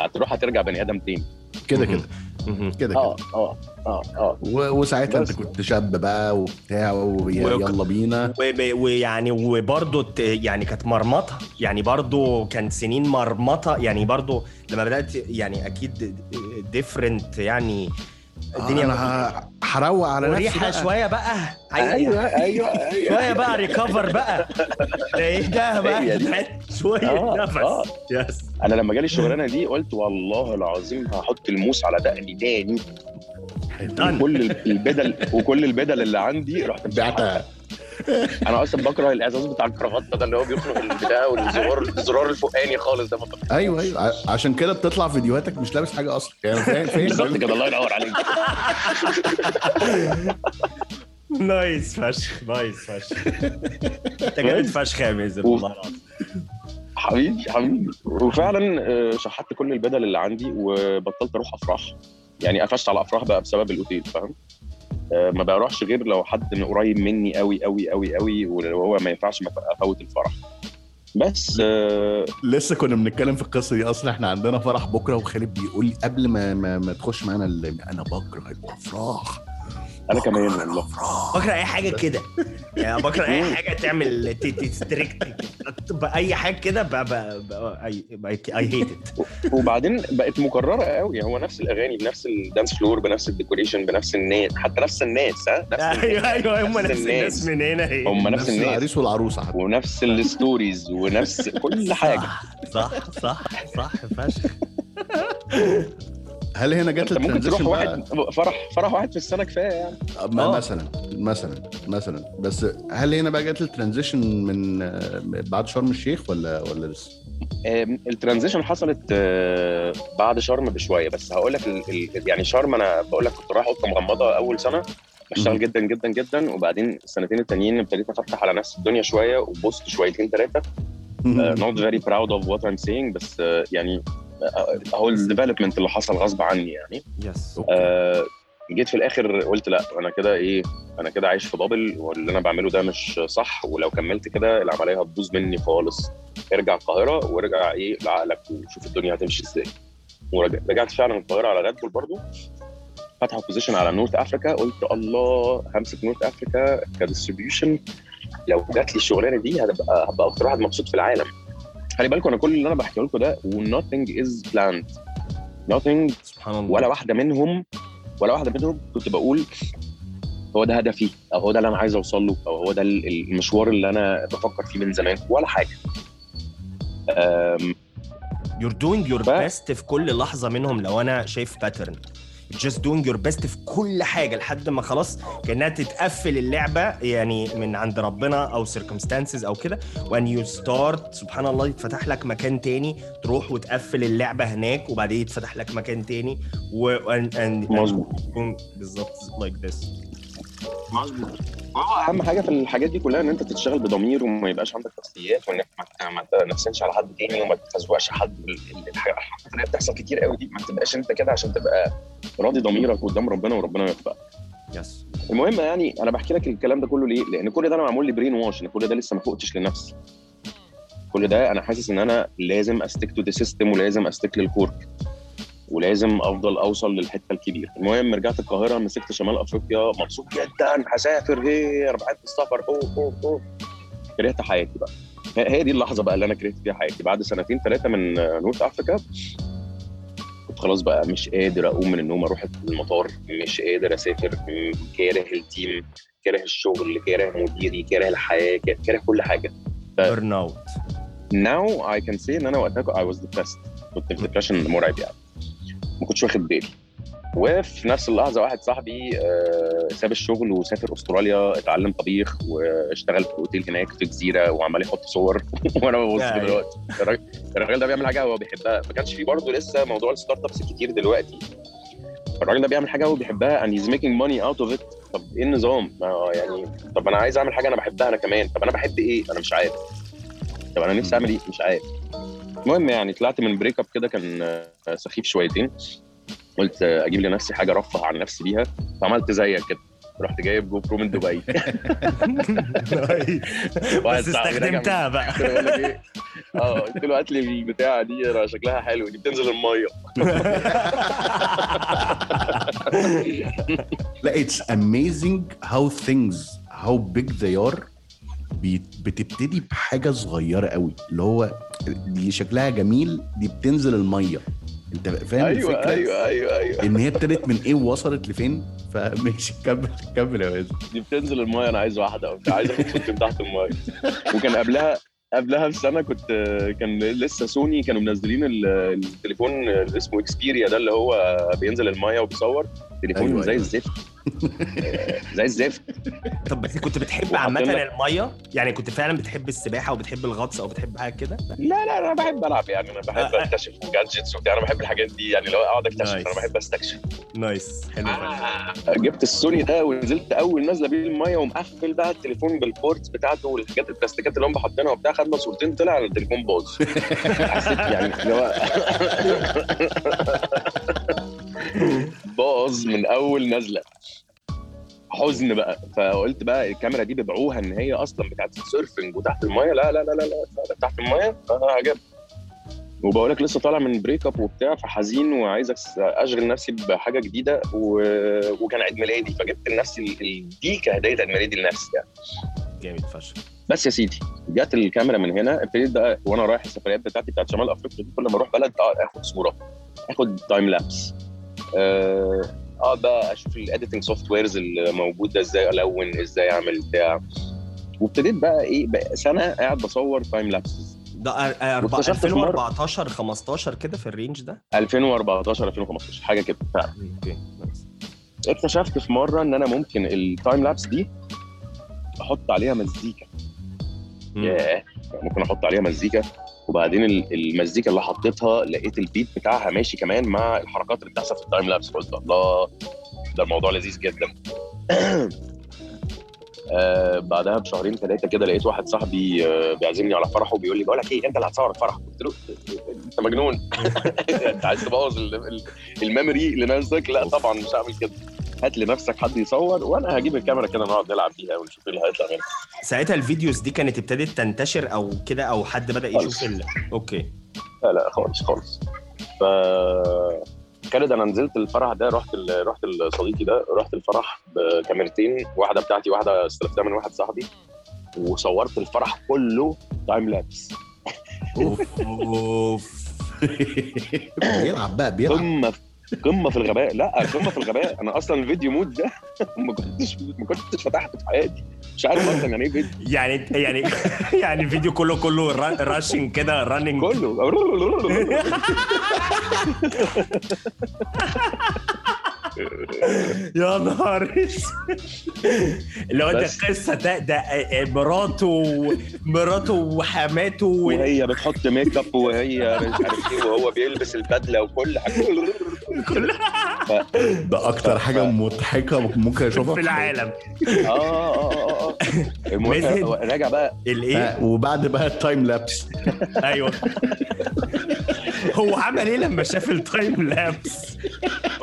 هتروح هترجع بني آدم تاني. كده. كده. مهم. كده آه كده آه. آه آه. و- وساعتها انت. كنت شاب بقى وبتاع ويلا بينا. ويعني وبرضه يعني كانت مرمطة. يعني برضه كان سنين مرمطة. يعني برضه لما بدأت يعني أكيد different يعني الدنيا أنا هروق على نفسي مريحه بقى. شوية بقى أيوه أيوه أيوه شوية بقى recover بقى إيه ده بقى. شوية آه، نفس آه. yes أنا لما جالي الشغلانة دي قلت والله العظيم هحط الموس على دقني تاني. وكل البدل وكل البدل اللي عندي رحت. بعتها أنا أصلا بكره الاعزاز بتاع الكرافتة ده اللي هو بيخنق البتاع والزرار الزرار الفوقاني خالص ده. أيوه أيوه. عشان كده بتطلع فيديوهاتك مش لابس حاجة أصلا. يعني فاهم؟ بالظبط فاهم كده. الله ينور عليك. نايس فشخ نايس فشخ. انت جامد فشخ يا مازن والله العظيم. حبيبي حبيبي. وفعلا آه، شحت كل البدل اللي عندي وبطلت أروح أفراح. يعني قفشت على أفراح بقى بسبب الأوتيل فاهم؟ ما بروحش غير لو حد من قريب مني قوي قوي قوي قوي وهو ما ينفعش افوت الفرح. بس آه، لسه كنا بنتكلم في القصة دي. أصلا إحنا عندنا فرح بكرة وخالد بيقول لي قبل ما ما, ما تخش معانا أنا بكره الأفراح. أنا كمان بكره والله. بكره أي حاجة كده. يعني بكره أي حاجة تعمل ت restrict أي حاجة كده I hate it وبعدين بقت مكررة قوي. هو نفس الأغاني بنفس ال dance floor بنفس ال decoration بنفس الناس. حتى نفس الناس ها؟ نفس أيوه أيوه هم نفس نفس الناس. من هنا. هم نفس الناس. العريس والعروسة ونفس ال stories ونفس كل حاجة. صح صح صح صح فشخ. هل هنا جت أنت ممكن تروح واحد بقى؟ فرح فرح واحد في السنة كفاية يعني. ما- آه. مثلا مثلا مثلا. بس هل هنا بقى جت ال transition من آه، بعد شرم الشيخ ولا ولا لسه؟ ال transition حصلت آه، بعد شرم بشوية. بس هقول لك ال- ال- يعني شرم أنا بقول لك كنت رايح أوضة مغمضة أول سنة. بشتغل جدا جدا جدا. وبعدين السنتين التانيين ابتديت أفتح على نفس الدنيا شوية وبوظت شويتين ثلاثة not very proud of what I'm saying. بس آه، يعني هو ال development اللي حصل غصب عني يعني. yes. آه، جيت في الآخر قلت لا أنا كده إيه أنا كده عايش في bubble واللي أنا بعمله ده مش صح ولو كملت كده العملية هتبوظ مني خالص. ارجع القاهرة وارجع إيه لعقلك وشوف الدنيا هتمشي إزاي. ورجعت فعلا القاهرة على Red Bull برضه فتحوا position على North Africa قلت الله همسك North Africa ك distribution لو جات لي الشغلانة دي هتبقى هبقى أكتر واحد مبسوط في العالم. خلي بالكم أنا كل اللي أنا بحكي لكم ده nothing is planned. Nothing سبحان الله. ولا واحدة منهم ولا واحدة منهم كنت بقول هو ده هدفي أو هو ده اللي أنا عايز أوصل له أو هو ده ال- المشوار اللي أنا بفكر فيه من زمان ولا حاجة. you're doing your ف- best في كل لحظة منهم لو أنا شايف pattern just doing your best في كل حاجة لحد ما خلاص كأنها تتقفل اللعبة يعني من عند ربنا أو circumstances أو كده. and you start سبحان الله يتفتح لك مكان تاني تروح وتقفل اللعبة هناك وبعدين يتفتح لك مكان تاني. و and, and, يكون بالظبط like this. مظبوط أهم حاجة في الحاجات دي كلها إن أنت تشتغل بضمير وما يبقاش عندك نفسيات وإنك ما تنفسنش على حد تاني وما تزقش حد ال- ال- الحاجات اللي بتحصل كتير قوي دي ما تبقاش أنت كده عشان تبقى راضي ضميرك قدام ربنا وربنا يوفقك yes المهم يعني أنا بحكي لك الكلام ده كله ليه؟ لأن كل ده أنا معمول لي brain wash إن كل ده لسه ما فوقتش لنفسي. كل ده أنا حاسس إن أنا لازم stick to the system ولازم stick لل corp ولازم أفضل أوصل للحتة الكبيرة. المهم رجعت القاهرة مسكت شمال أفريقيا مبسوط جدا هسافر هي بحب السفر أوه أوه أوه. كرهت حياتي بقى. هي دي اللحظة بقى اللي أنا كرهت فيها حياتي. بعد سنتين ثلاثة من North Africa كنت خلاص بقى مش قادر أقوم من النوم أروح المطار مش قادر أسافر كاره ال team كاره الشغل كاره مديري كاره الحياة كاره كل حاجة. burn out now I can say إن أنا وقتها I was depressed. كنت في depression مرعب يعني. ما كنتش واخد بالي. وفي نفس اللحظة واحد صاحبي آه، ساب الشغل وسافر أستراليا اتعلم طبيخ واشتغل في أوتيل هناك في جزيرة وعمال يحط صور. وأنا ببص دلوقتي. الراجل ده بيعمل حاجة هو بيحبها. ما كانش في برضه لسه موضوع ال startups كتير دلوقتي. الراجل ده بيعمل حاجة هو بيحبها and he's making money out of it. طب إيه النظام؟ يعني طب أنا عايز أعمل حاجة أنا بحبها أنا كمان. طب أنا بحب إيه؟ أنا مش عارف. طب أنا نفسي أعمل إيه؟ مش عارف. المهم يعني طلعت من break up كده كان سخيف شويتين. قلت أجيب لنفسي حاجة أرفه عن نفسي بيها. فعملت زيك كده. رحت جايب GoPro من دبي. واحد بس استخدمتها بقى. إيه؟ آه قلت له هات لي البتاعة دي شكلها حلو دي بتنزل المية. لا it's amazing how things how big they are. بي- بتبتدي بحاجة صغيرة قوي اللي هو دي شكلها جميل دي بتنزل المية. انت فاهم أيوه الفكرة؟ أيوه أيوه أيوه. إن هي ابتدت من إيه ووصلت لفين؟ فماشي كمل كمل يا مازن دي بتنزل المية أنا عايز واحدة وبتاع عايز اخد صورتي تحت المية. وكان قبلها قبلها بسنة كنت كان لسه سوني كانوا منزلين ال- التليفون اللي اسمه Xperia ده اللي هو بينزل المية وبيصور. تليفون أيوة، زي أيوة. الزفت زي الزفت طب بس كنت بتحب لك- المية يعني كنت فعلا بتحب السباحة وبتحب الغطس أو بتحب حاجة كده لا لا أنا بحب ألعب يعني أنا بحب آه. أكتشف gadgets وبتاع أنا بحب الحاجات دي يعني لو أقعد أكتشف. أنا بحب أستكشف nice حلو فعلا. جبت السوني ده ونزلت أول نازلة بيه المية ومقفل بقى التليفون بال ports بتاعته والحاجات البلاستيكات اللي هم حاطينها وبتاع خدنا صورتين طلع التليفون باظ حسيت يعني اللي هو باظ من أول نازله حزن بقى. فقلت بقى الكاميرا دي بيبيعوها إن هي أصلا بتاعت ال surfing وتحت المية. لا لا لا لا لا تحت المية. أنا عجب وبقول لك لسه طالع من break up وبتاع فحزين وعايز أشغل نفسي بحاجة جديدة و... وكان عيد ميلادي. فجبت لنفسي دي كهديه عيد ميلادي لنفسي يعني. جامد فشخ. بس يا سيدي جت الكاميرا من هنا ابتديت بقى وأنا رايح السفريات بتاعتي بتاعت شمال أفريقيا دي كل ما أروح بلد آخد صورة آخد time lapse اقعد بقى أشوف ال editing softwares اللي موجوده إزاي ألوّن إزاي أعمل بتاع. وابتديت بقى إيه بقى سنة قاعد بصور time lapses ده أر- أربع- واكتشفت في مرة- 2014 15 كده في ال range ده؟ 2014 2015 حاجة كده فعلا. okay اكتشفت في مرة إن أنا ممكن ال time lapse دي أحط عليها مزيكا. ياه يعني ممكن أحط عليها مزيكا. وبعدين ال- المزيكا اللي حطيتها لقيت ال beat بتاعها ماشي كمان مع الحركات اللي بتحصل في ال time lapse قلت الله ده الموضوع لذيذ جدا. آه بعدها بشهرين ثلاثة كده لقيت واحد صاحبي آه بيعزمني على فرحه وبيقول لي بقول لك إيه أنت اللي هتصور الفرح قلت له أنت مجنون. أنت عايز تبوظ ال- ال- ال memory لنفسك؟ لا طبعا مش هعمل كده. هات لنفسك حد يصور وأنا هجيب الكاميرا كده نقعد نلعب بيها ونشوف إيه اللي هيطلع منها. ساعتها ال videos دي كانت ابتدت تنتشر أو كده أو حد بدأ يشوف خالص. ال... okay. لا لا خالص خالص. ف كانت أنا نزلت الفرح ده رحت ال... رحت لصديقي ده رحت الفرح بكاميرتين واحدة بتاعتي واحدة استلفتها من واحد صاحبي وصورت الفرح كله time lapse أوف. اوف بيلعب بقى بيلعب. قمه قمة في الغباء. لا قمة في الغباء. أنا أصلا ال video mode ده ما كنتش ما كنتش فتحته في حياتي. مش عارف أصلا يعني إيه فيديو. يعني يعني يعني الفيديو كله كله rushing كده running كله. يا نهار اسود. اللي هو ده. قصه ده ده مراته مراته وحماته و... وهي بتحط make up وهي مش عارف إيه وهو بيلبس البدلة وكل حاجة. ده أكتر حاجة مضحكة ممكن أشوفها. في العالم. آه آه آه آه. المهم مازن. راجع بقى. الإيه؟ آه، وبعد بقى ال time lapse أيوه. هو عمل إيه لما شاف ال time lapse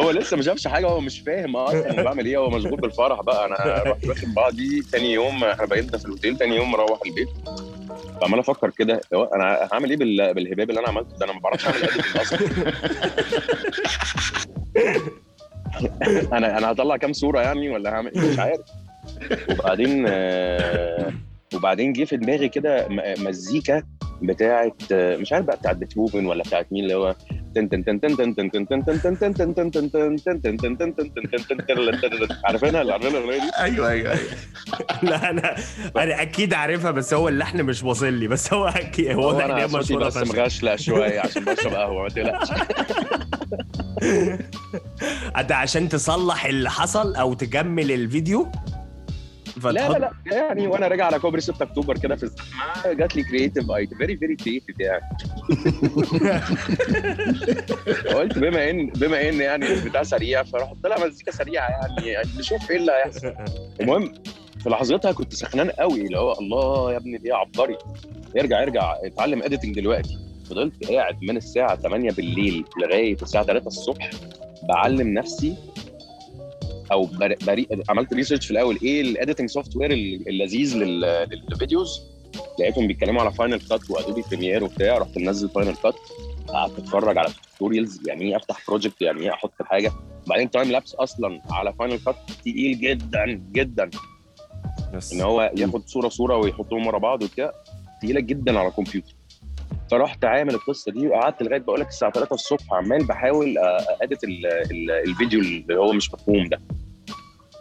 هو لسه ما شافش حاجة هو مش فاهم أصلا أنا بعمل إيه؟ هو مشغول بالفرح بقى أنا رحت واخد بعضي تاني يوم إحنا بقينا في الأوتيل تاني يوم مروح البيت. فعمال أفكر كده هو أنا هعمل إيه بال- بالهباب اللي أنا عملته ده؟ أنا ما بعرفش أعمل editing أصلا أنا أنا هطلع كام صورة يعني ولا هعمل إيه؟ مش عارف. وبعدين آه، وبعدين جه في دماغي كده مزيكا بتاعت آه، مش عارف بقى بتاعت بيتهوفن ولا بتاعت مين اللي هو عارفينها؟ عارفينها الأغنية دي؟ أيوه أيوه أيوه. لا أنا أنا أكيد عارفها بس هو اللحن مش واصل لي بس هو أكيد هو أنا صوتي بس مغشلة شوية عشان بشرب قهوة ما تقلقش. أنت عشان تصلح اللي حصل أو تجمل الفيديو؟ لا لا لا يعني وأنا راجع على كوبري 6 أكتوبر كده في الزحمه جات لي creative idea very very creative يعني. قلت بما ان بما إن يعني البتاع سريع فرحت طلع مزيكا سريعة يعني, يعني نشوف إيه اللي هيحصل. المهم في لحظتها كنت سخنان قوي اللي هو الله يا ابني إيه عبقري. ارجع ارجع اتعلم editing دلوقتي. فضلت قاعد من الساعة 8 بالليل لغاية الساعة 3 الصبح بعلم نفسي أو بري... عملت research في الأول إيه ال editing software اللذيذ لل... لل videos لقيتهم بيتكلموا على Final Cut و Adobe Premiere وبتاع رحت منزل Final Cut قعدت أتفرج على tutorials يعني إيه أفتح project يعني إيه أحط حاجة بعدين time lapse أصلا على Final Cut تقيل جدا جدا. بس إن هو ياخد صورة صورة ويحطهم ورا بعض وبتاع تقيلة جدا على الكمبيوتر فرحت عامل القصة دي وقعدت لغاية بقول لك الساعة 3 الصبح عمال بحاول edit الفيديو اللي هو مش مفهوم ده.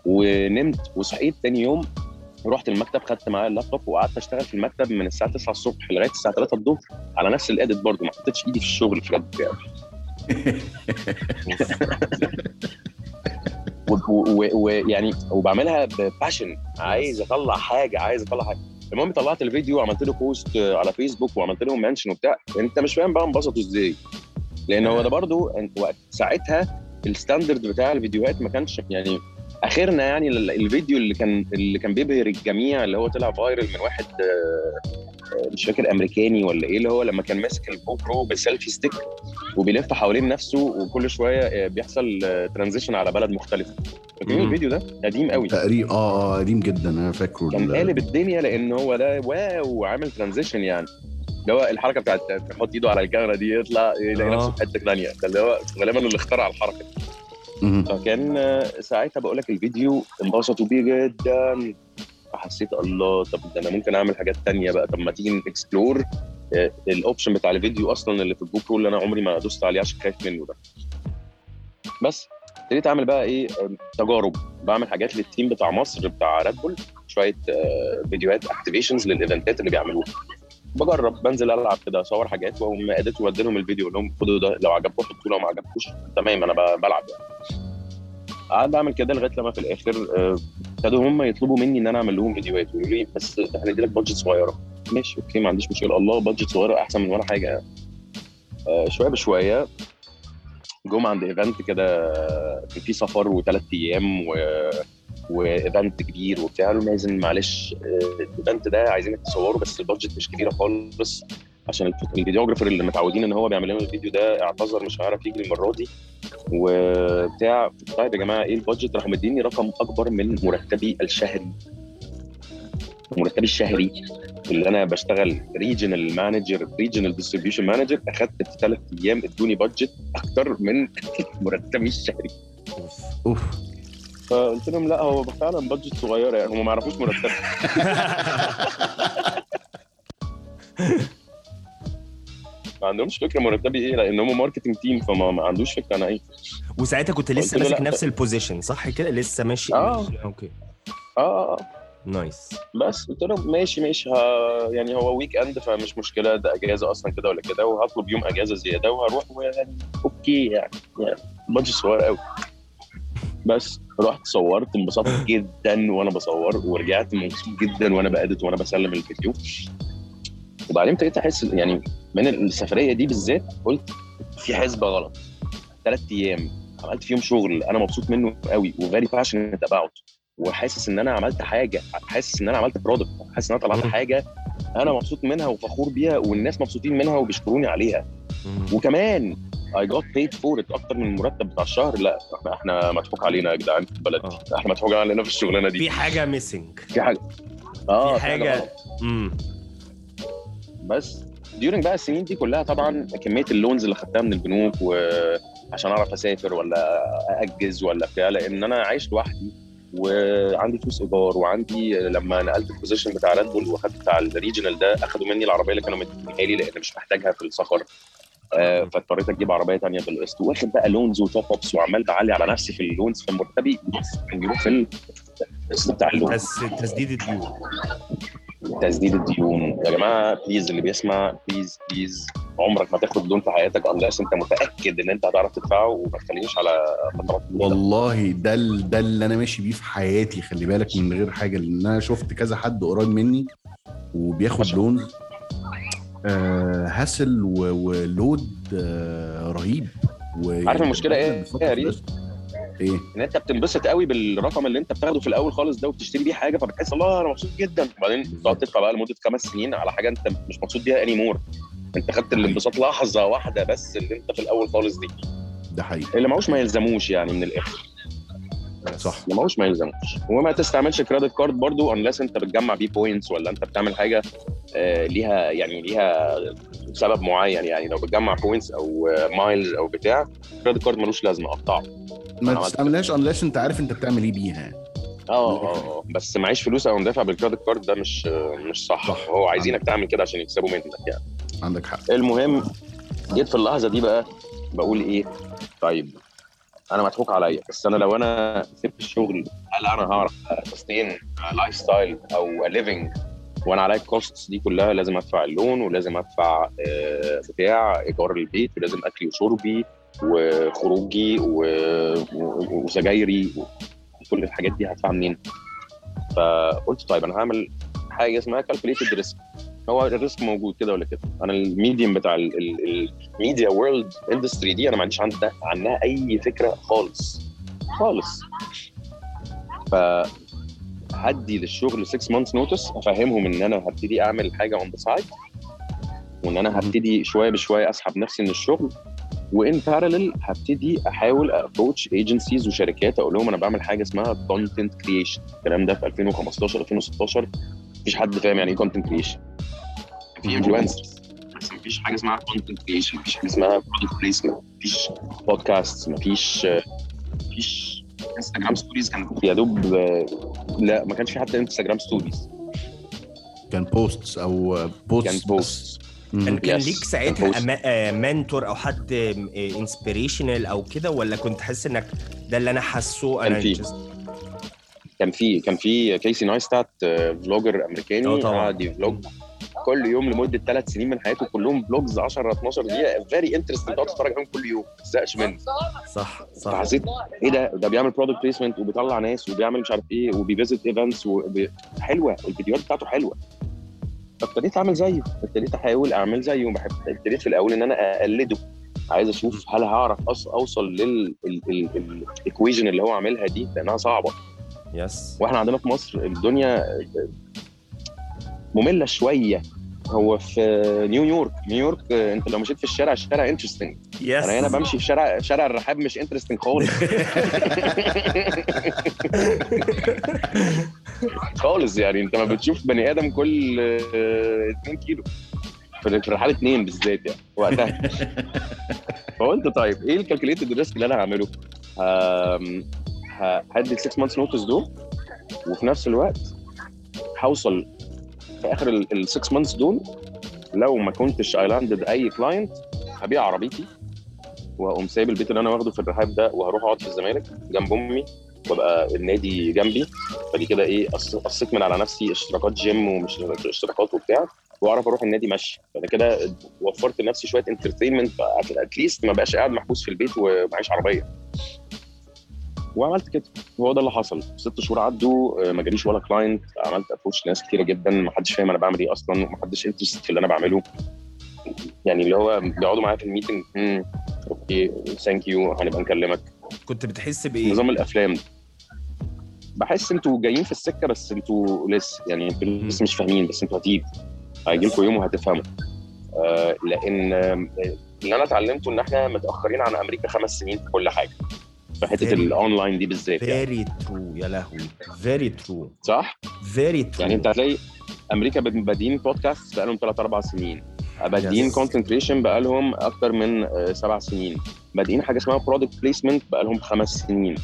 ونمت وصحيت تاني يوم رحت المكتب خدت معايا اللابتوب وقعدت أشتغل في المكتب من الساعة 9 الصبح لغاية الساعة 3 الظهر على نفس ال edit برضه ما حطيتش إيدي في الشغل بجد يعني. ويعني وبعملها ب passion عايز أطلع حاجة عايز أطلع حاجة. المهم طلعت الفيديو وعملت له post على فيسبوك وعملت لهم mention وبتاع. انت مش فاهم بقى انبسطوا إزاي. لأن هو ده برضو وقت ساعتها ال standard بتاع الفيديوهات ما كانش يعني أخرنا يعني ال- الفيديو اللي كان اللي كان بيبهر الجميع اللي هو طلع viral من واحد مش فاكر أمريكاني ولا إيه اللي هو لما كان ماسك ال GoPro بال selfie stick وبيلف حوالين نفسه وكل شوية آه، بيحصل transition على بلد مختلفة. فاكرين. الفيديو ده؟ قديم قوي. تقريبا آه آه قديم جدا أنا فاكره كان ال- قالب الدنيا لأن هو ده wow عامل transition يعني. اللي هو الحركة بتاعت يحط إيده على الكاميرا دي يطلع يلاقي آه. نفسه في حتة ثانية ده اللي هو غالبا اللي اخترع الحركة. مهم. فكان آه، ساعتها بقول لك الفيديو انبسطوا بيه جدا. فحسيت الله طب ده أنا ممكن أعمل حاجات تانية بقى. طب ما تيجي ن explore ال option بتاع الفيديو أصلا اللي في ال GoPro اللي أنا عمري ما دوست عليه عشان خايف منه ده. بس ابتديت أعمل بقى إيه آه، تجارب. بعمل حاجات لل team بتاع مصر بتاع Red Bull شوية آه، فيديوهات activations لل event ات اللي بيعملوها. بجرب بنزل ألعب كده أصور حاجات وأقوم أ edit وادي الفيديو أقول لهم خدوا ده لو عجبكم حطوه لو ما عجبكوش تمام أنا بلعب يعني. قعدت اعمل كده لغايه لما في الآخر آه، ابتدوا هم يطلبوا مني إن أنا أعمل لهم فيديوهات ويقولوا لي بس هندي لك budget صغيرة. ماشي okay ما عنديش مشكلة. الله budget صغيرة أحسن من ولا حاجة. يعني. شوية بشوية جم عند event كده كان في سفر وثلاث أيام و و event كبير وبتاع قالوا معلش آه، ال event ده عايزينك تصوره بس ال budget مش كبيرة خالص. عشان الف- ال videographer اللي متعودين إن هو بيعمل لنا الفيديو ده اعتذر مش هيعرف يجي المرة دي. وبتاع طيب يا جماعة إيه ال budget؟ راحوا مديني رقم أكبر من مرتبي الشهري. مرتبي الشهري اللي أنا بشتغل regional manager regional distribution manager أخدت في ثلاث أيام إدوني budget أكتر من مرتبي الشهري. أوف. فقلت لهم لا هو فعلا budget صغيره يعني هم ما يعرفوش مرتبي. ما عندهمش فكرة مرتبي إيه لأن هم marketing team فما ما عندوش فكرة أنا إيه. وساعتها كنت لسه له ماسك. نفس ال position صح كده؟ لسه ماشي آه. أوكي. آه آه آه. nice بس قلت لهم ماشي ماشي ها يعني هو weekend فمش مشكلة ده أجازة أصلا كده ولا كده وهطلب يوم أجازة زيادة وهروح ويعني okay يعني يعني budget صغير قوي بس رحت صورت انبسطت جدا وأنا بصور ورجعت مبسوط جدا وأنا بأ edit وأنا بسلم الفيديو. وبعدين ابتديت احس يعني من السفرية دي بالذات قلت في حسبة غلط ثلاث أيام عملت فيهم شغل أنا مبسوط منه قوي و very passionate about وحاسس إن أنا عملت حاجة حاسس إن أنا عملت product حاسس إن أنا طلعت. حاجة أنا مبسوط منها وفخور بيها والناس مبسوطين منها وبيشكروني عليها. وكمان I got paid for it أكتر من المرتب بتاع الشهر لا إحنا إحنا مضحوك علينا يا جدعان في البلد آه. إحنا مضحوك علينا في الشغلانة دي في حاجة missing في حاجة آه في حاجة- غلط. امم بس during بقى السنين دي كلها طبعا كمية ال loans اللي خدتها من البنوك وعشان أعرف أسافر ولا اجز ولا بتاع لأن أنا عايش لوحدي وعندي فلوس إيجار وعندي لما نقلت ال position بتاع Red Bull واخدت بتاع ال regional ده أخدوا مني العربية اللي كانوا مديها لي لأن مش محتاجها في السفر. آه، فاضطريت أجيب عربية ثانية بالقسط واخد بقى loans و top ups وعمال بعلي على نفسي في ال loans فمرتبي كان بيروح في القسط بتاع ال loan بس تسديد الديون. تسديد الديون يا جماعة please اللي بيسمع please please عمرك ما تاخد loan في حياتك unless أنت متأكد إن أنت هتعرف تدفعه وما تخلينيش على فترات. والله ده ده اللي أنا ماشي بيه في حياتي خلي بالك من غير حاجة لأن أنا شفت كذا حد قريب مني وبياخد loan آه hassle و load آه رهيب عارف المشكلة إيه؟ بيفكر إيه يا؟ القسط. إيه؟ إن أنت بتنبسط قوي بالرقم اللي أنت بتاخده في الأول خالص ده وبتشتري بيه حاجة فبتحس الله أنا مبسوط جدا. وبعدين تقعد تدفع بقى لمدة خمس سنين على حاجة أنت مش مبسوط بيها anymore أنت خدت الانبساط لحظة واحدة بس اللي أنت في الأول خالص دي. ده حقيقي. اللي معوش ما يلزموش يعني من الآخر. صح. اللي معوش ما يلزموش. وما تستعملش credit card برضو unless انت بتجمع بيه points ولا انت بتعمل حاجة آه، ليها يعني ليها سبب معين. يعني لو بتجمع points أو miles أو بتاع credit card ملوش لازمة قطعه. ما تستعملهاش unless انت عارف انت بتعمل إيه بيها. آه آه آه. بس معيش فلوس أقوم دافع بال credit card ده مش مش صح, صح. هو عايزينك تعمل كده عشان يكسبوا منك يعني. عندك حق. المهم جيت في اللحظة دي بقى بقول إيه؟ طيب أنا مضحوك عليا بس أنا لو أنا سبت الشغل هل أنا هعرف sustain lifestyle أو living وأنا عليا ال costs دي كلها لازم ادفع ال loan ولازم ادفع آه، بتاع ايجار البيت ولازم اكلي وشربي وخروجي وسجايري كل الحاجات دي هدفعها منين؟ فقلت طيب أنا هعمل حاجة اسمها calculated risk هو ال risk موجود كده ولا كده. أنا ال medium بتاع ال media world industry دي أنا ما عنديش عندها عنها أي فكرة خالص. خالص. ف هدي للشغل 6 months notice أفهمهم إن أنا هبتدي أعمل حاجة on the side وإن أنا هبتدي شوية بشوية أسحب نفسي من الشغل وإن parallel هبتدي أحاول approach agencies وشركات أقول لهم أنا بعمل حاجة اسمها content creation الكلام ده في 2015 2016 مفيش حد فاهم يعني إيه content creation في influencers بس مفيش حاجة اسمها content creation مفيش حاجة اسمها product placement مفيش بودكاست مفيش مفيش Instagram stories كانت يا دوب آه، لا ما كانش في حتى Instagram stories كان posts أو post كان post كان كان. ليك ساعتها. أما- آه، mentor أو حد inspirational أو كده ولا كنت حاسس إنك ده اللي أنا حاسه؟ كان أنا كان في كان في Casey Neistat آه، vlogger آه امريكاني طبعا. قعد ي vlog كل يوم لمدة ثلاث سنين من حياته كلهم vlogs 10 12 دقيقة. very interesting تقعد تتفرج عليهم كل يوم. ما تزهقش منه. صح صح. فحسيت إيه ده؟ ده بيعمل product placement وبيطلع ناس وبيعمل مش عارف إيه وبي visit events وبي... حلوة. الفيديوهات بتاعته حلوة. فابتديت أعمل زيه. ابتديت أحاول أعمل زيه. وبحب ابتديت في الأول إن أنا أقلده. عايز أشوف هل هعرف أص... أوصل لل equation اللي هو عاملها دي. لأنها صعبة. yes وإحنا عندنا في مصر الدنيا مملة شوية. هو في نيويورك نيويورك انت لو مشيت في الشارع الشارع interesting yes أنا هنا بمشي في شارع شارع الرحاب مش interesting خالص. خالص يعني انت ما بتشوف بني آدم كل 2 كيلو. في الرحاب اتنين بالذات يعني وقتها. فقلت طيب إيه ال calculated risk اللي أنا هعمله؟ هدي 6 months notice دول وفي نفس الوقت هوصل في آخر ال 6 months دول لو ما كنتش landed أي client هبيع عربيتي وهقوم سايب البيت اللي أنا واخده في الرحاب ده وهروح أقعد في الزمالك جنب أمي وأبقى النادي جنبي. فدي كده إيه قص- قصيت من على نفسي اشتراكات جيم ومش اشتراكات وبتاع وأعرف أروح النادي مشي. فأنا كده وفرت لنفسي شوية entertainment at least ما بقاش قاعد محبوس في البيت ومعيش عربية. وعملت كده. وهو ده اللي حصل. ست شهور عدوا آه، ما جاليش ولا client عملت approach ناس كتيرة جدا. ما حدش فاهم أنا بعمل إيه أصلا وما حدش interested في اللي أنا بعمله. يعني اللي هو بيقعدوا معايا في ال meeting "مم، okay thank you هنبقى نكلمك. كنت بتحس بإيه؟ نظام الأفلام. بحس إنتوا جايين في السكة بس إنتوا لسه يعني أنتوا لسه مش فاهمين بس إنتوا هتيجوا. هيجي لكم يوم وهتفهموا. آه لأن اللي أنا اتعلمته إن إحنا متأخرين عن أمريكا خمس سنين في كل حاجة. في حتة الاونلاين دي بالذات يعني. very true يا لهوي. very true صح؟ very true يعني انت هتلاقي أمريكا بادئين بودكاست بقالهم ثلاث أربع سنين. content creation بقالهم أكتر من آه، سبع سنين. بادئين حاجة اسمها product placement بقالهم خمس سنين.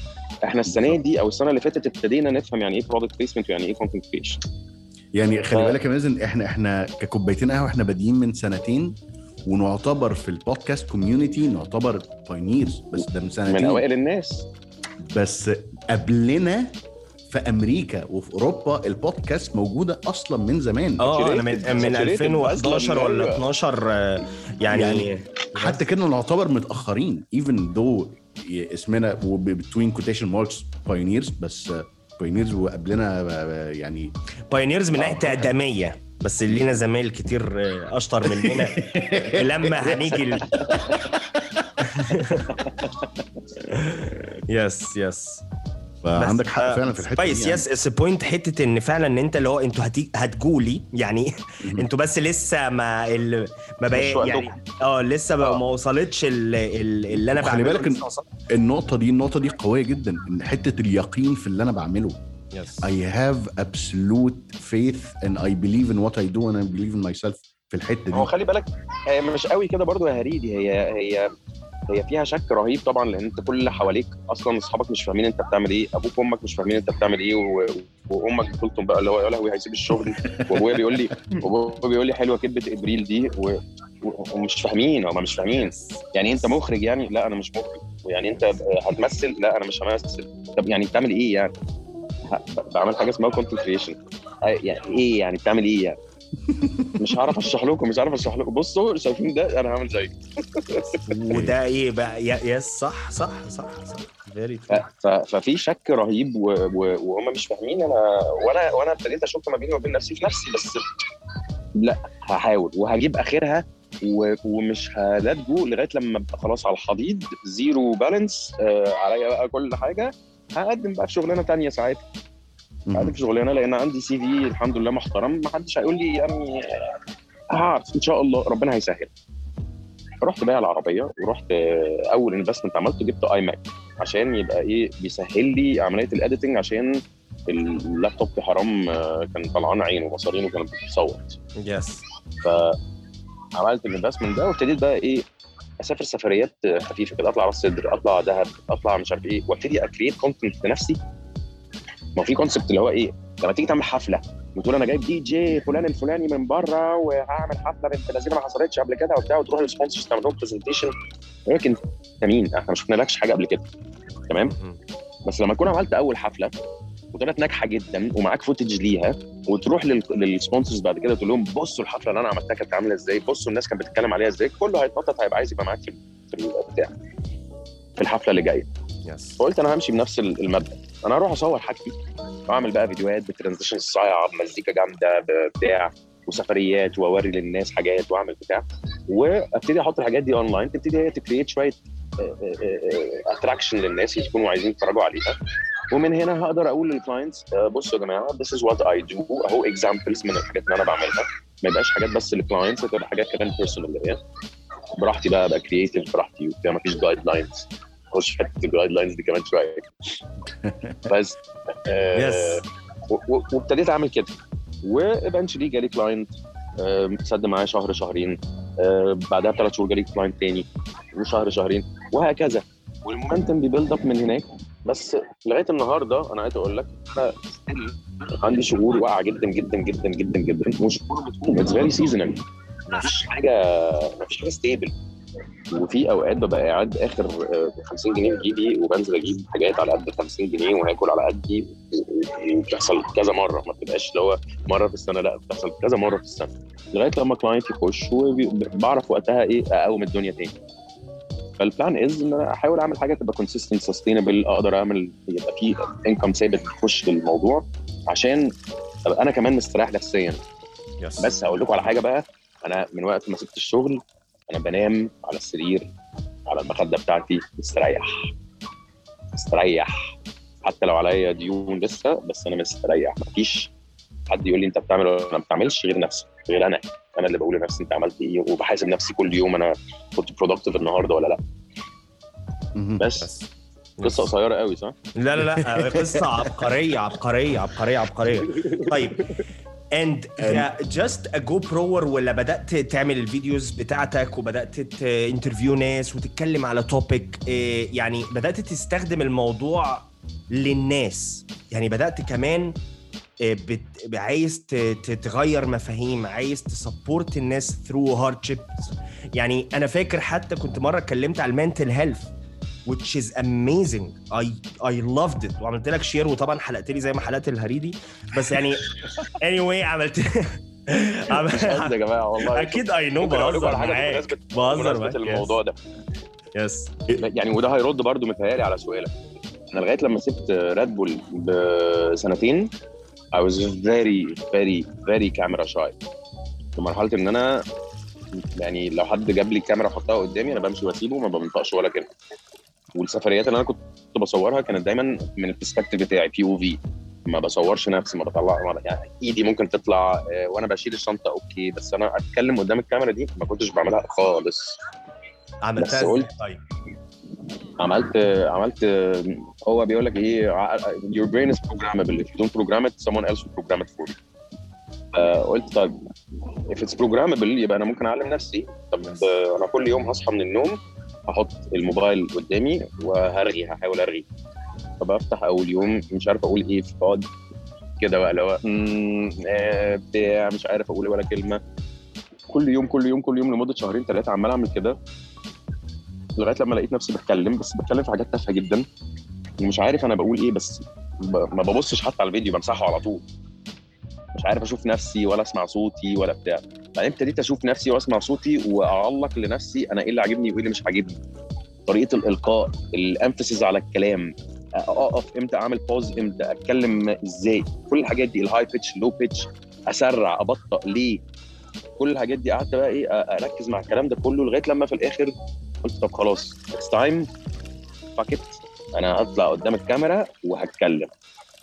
إحنا السنة دي أو السنة اللي فاتت ابتدينا نفهم يعني إيه product placement ويعني إيه content creation يعني خلي بالك يا مازن إحنا إحنا ككوبايتين قهوة إحنا بادئين من سنتين. ونعتبر في ال podcast community نعتبر pioneers بس ده من من سنتين أوائل الناس. بس قبلنا في أمريكا وفي أوروبا البودكاست موجودة أصلا من زمان. آه أنا من من saturated 2011 أصلاً، ولا أيوة. 12 آه، يعني, يعني حتى كده نعتبر متأخرين even though اسمنا between quotation marks pioneers بس pioneers وقبلنا آه، يعني بايونيرز من ناحية اقدميه بس لينا زمايل كتير آه، أشطر مننا لما هنيجي ال... يس يس فعندك حق فعلا في الحتة كويس دي. يس اتس بوينت حتة إن فعلا إن أنت اللي هو أنتوا. هتجولي يعني أنتوا بس لسه ما ال... ما بقى. يعني آه لسه بقى آه. ما وصلتش ال... ال... اللي أنا بعمله بالك لسه وصل- النقطة دي النقطة دي قوية جدا إن حتة اليقين في اللي أنا بعمله يس I have absolute faith and I believe in what I do and I believe in myself في الحتة هو دي خلي بالك هي مش قوي كده برضو يا هريدي. هي هي هي فيها شك رهيب طبعا لأن أنت كل اللي حواليك أصلا أصحابك مش فاهمين أنت بتعمل إيه أبوك وأمك مش فاهمين أنت بتعمل إيه و... وأمك بتلطم بقى اللي هو يا لهوي هيسيب الشغل. وأبويا بيقول لي وأبويا بيقول لي حلوة كدبة إبريل دي و... و... ومش فاهمين هم مش فاهمين. يعني أنت مخرج يعني؟ لا أنا مش مخرج. ويعني أنت هتمثل؟ لا أنا مش همثل. طب يعني بتعمل إيه يعني؟ بعمل حاجة اسمها content creation يعني إيه يعني؟ بتعمل إيه يعني؟ مش هعرف أشرح لكم مش عارف أشرح لكم. بصوا شايفين ده؟ أنا هعمل زيه وده إيه بقى؟ yes صح صح صح صح. very ففي شك رهيب وهم مش فاهمين أنا وأنا وأنا ابتديت أشك ما بيني وبين نفسي في نفسي بس لا هحاول. وهجيب آخرها ومش هلات-جو لغاية لما أبقى خلاص على الحضيض zero balance آه عليا بقى كل حاجة. هقدم بقى في شغلانة تانية ساعتها. هقدم في شغلانة لأن عندي CV الحمد لله محترم. ما حدش هيقول لي يعني هعرف إن شاء الله ربنا هيسهل. رحت بايع العربية ورحت آه، أول investment عملته جبت iMac عشان يبقى إيه بيسهل لي عملية ال editing عشان اللابتوب حرام آه، كان طلعان عينه مصارينه كانت بتصوت. yes فعملت ال investment ده وابتديت بقى إيه أسافر سفريات خفيفة كده أطلع راس سدر أطلع دهب أطلع مش عارف إيه وأبتدي أ create content لنفسي ما في concept اللي هو إيه لما تيجي تعمل حفلة وتقول أنا جايب دي جي فلان الفلاني من بره وهعمل حفلة بنت لذيذه ما حصلتش قبل كده وبتاع وتروح لل sponsors تعمل لهم presentation ولكن انت مين؟ إحنا ما شفنالكش حاجة قبل كده تمام؟ بس لما تكون عملت أول حفلة وطلعت ناجحة جدا ومعاك footage ليها وتروح لل- لل sponsors بعد كده تقول لهم بصوا الحفلة اللي أنا عملتها كانت عاملة إزاي بصوا الناس كانت بتتكلم عليها إزاي كله هيتنطط هيبقى عايز يبقى معاك في البتاع في الحفلة اللي جاية. yes فقلت أنا همشي بنفس ال- المبدأ. أنا هروح أصور حاجتي وأعمل بقى فيديوهات ب transition صايعة بمزيكا جامدة بتاع وسفريات وأوري للناس حاجات وأعمل بتاع. وأبتدي أحط الحاجات دي اونلاين تبتدي هي create شوية attraction للناس يكونوا عايزين يتفرجوا عليها. ومن هنا هقدر أقول لل clients بصوا يا جماعة this is what I do. أهو examples من الحاجات اللي أنا بعملها. ما يبقاش حاجات بس لل clients تبقى حاجات كمان personal هي براحتي بقى أبقى creative براحتي وبتاع مفيش guidelines خش في حتة ال guidelines دي كمان شوية. بس آه. و- و- وابتديت أعمل كده. و eventually جالي client سد معايا شهر شهرين. آه، بعدها بثلاث شهور جالي client تاني وشهر شهرين وهكذا. وال momentum بي build up من هناك. بس لغاية النهارده أنا عايز أقول لك أنا عندي شهور واقعه جدا جدا جدا جدا جدا. وشهور بتكون it's very seasonal مفيش حاجة مفيش حاجة stable وفي أوقات ببقى قاعد آخر آه، 50 جنيه في جيبي وبنزل أجيب حاجات على قد 50 جنيه وهاكل على قدي وبتحصل كذا مرة. ما بتبقاش اللي هو مرة في السنة لأ بتحصل كذا مرة في السنة. لغاية لما client يخش وبعرف وقتها إيه أقوم الدنيا تاني. فال plan is إن أنا أحاول أعمل حاجة تبقى consistent sustainable أقدر أعمل يبقى في income ثابت يخش في الموضوع عشان أبقى أنا كمان مستريح نفسيا. yes بس هقول لكم على حاجة بقى أنا من وقت ما سبت الشغل أنا بنام على السرير على المخدة بتاعتي مستريح. مستريح. حتى لو عليا ديون لسه بس أنا مستريح. مفيش حد يقول لي أنت بتعمل ولا ما بتعملش غير نفسي غير أنا. أنا اللي بقول لنفسي انت عملت إيه وبحاسب نفسي كل يوم أنا كنت productive النهارده ولا لا. بس. قصة قصيرة قوي صح؟ لا لا لا. قصة عبقرية عبقرية عبقرية عبقرية. طيب. And just go بره ولا بدأت تعمل ال videos بتاعتك وبدأت interview ناس وتتكلم على topic يعني بدأت تستخدم الموضوع للناس. يعني بدأت كمان آه، بت... عايز ت- تغير مفاهيم عايز ت support الناس through hardships يعني أنا فاكر حتى كنت مرة اتكلمت على ال mental health which is amazing. I I loved it. وعملت لك share وطبعا حلقت لي زي ما حلقت الهريدي بس يعني anyway عملت مش قصدي يا جماعة والله. أكيد I know بهزر معاك. بهزر معاك الموضوع ده. yes يعني وده هيرد برضو متهيألي على سؤالك. أنا لغاية لما سبت Red Bull بسنتين I was very very very camera shy. في مرحلة إن أنا يعني لو حد جاب لي كاميرا حطها قدامي أنا بمشي وأسيبه ما بنطقش ولا كلمه والسفريات اللي أنا كنت بصورها كانت دايما من ال perspective بتاعي POV ما بصورش نفسي ما بطلع ما- يعني إيدي ممكن تطلع آه، وأنا بشيل الشنطة okay بس أنا أتكلم قدام الكاميرا دي ما كنتش بعملها خالص. عملتها بس إزاي قلت- طيب؟ عملت عملت هو بيقول لك إيه your brain is programmable. If you don't program it someone else will program it for you. آه، قلت طيب if it's programmable يبقى أنا ممكن أعلم نفسي. طب آه، أنا كل يوم هصحى من النوم هحط الموبايل قدامي وهرغي هحاول أرغي. طب افتح أول يوم مش عارف أقول إيه فاقعد كده بقى اللي هو آه، بتاع مش عارف أقول ولا كلمة. كل يوم كل يوم كل يوم لمدة شهرين ثلاثة عمال أعمل كده. لغاية لما لقيت نفسي بتكلم بس بتكلم في حاجات تافهة جدا. ومش عارف أنا بقول إيه بس. ما ببصش حتى على الفيديو بمسحه على طول. مش عارف أشوف نفسي ولا أسمع صوتي ولا بتاع. بعدين ابتديت أشوف نفسي واسمع صوتي وأعلق لنفسي أنا إيه اللي عاجبني وإيه اللي مش عاجبني. طريقة الإلقاء ال emphasis على الكلام. أقف إمتى أعمل pause إمتى أتكلم إزاي. كل الحاجات دي ال high pitch low pitch أسرع أبطأ ليه؟ كل الحاجات دي قعدت بقى إيه أركز مع الكلام ده كله لغاية لما في الآخر قلت طب خلاص it's time fuck أنا هطلع قدام الكاميرا وهتكلم.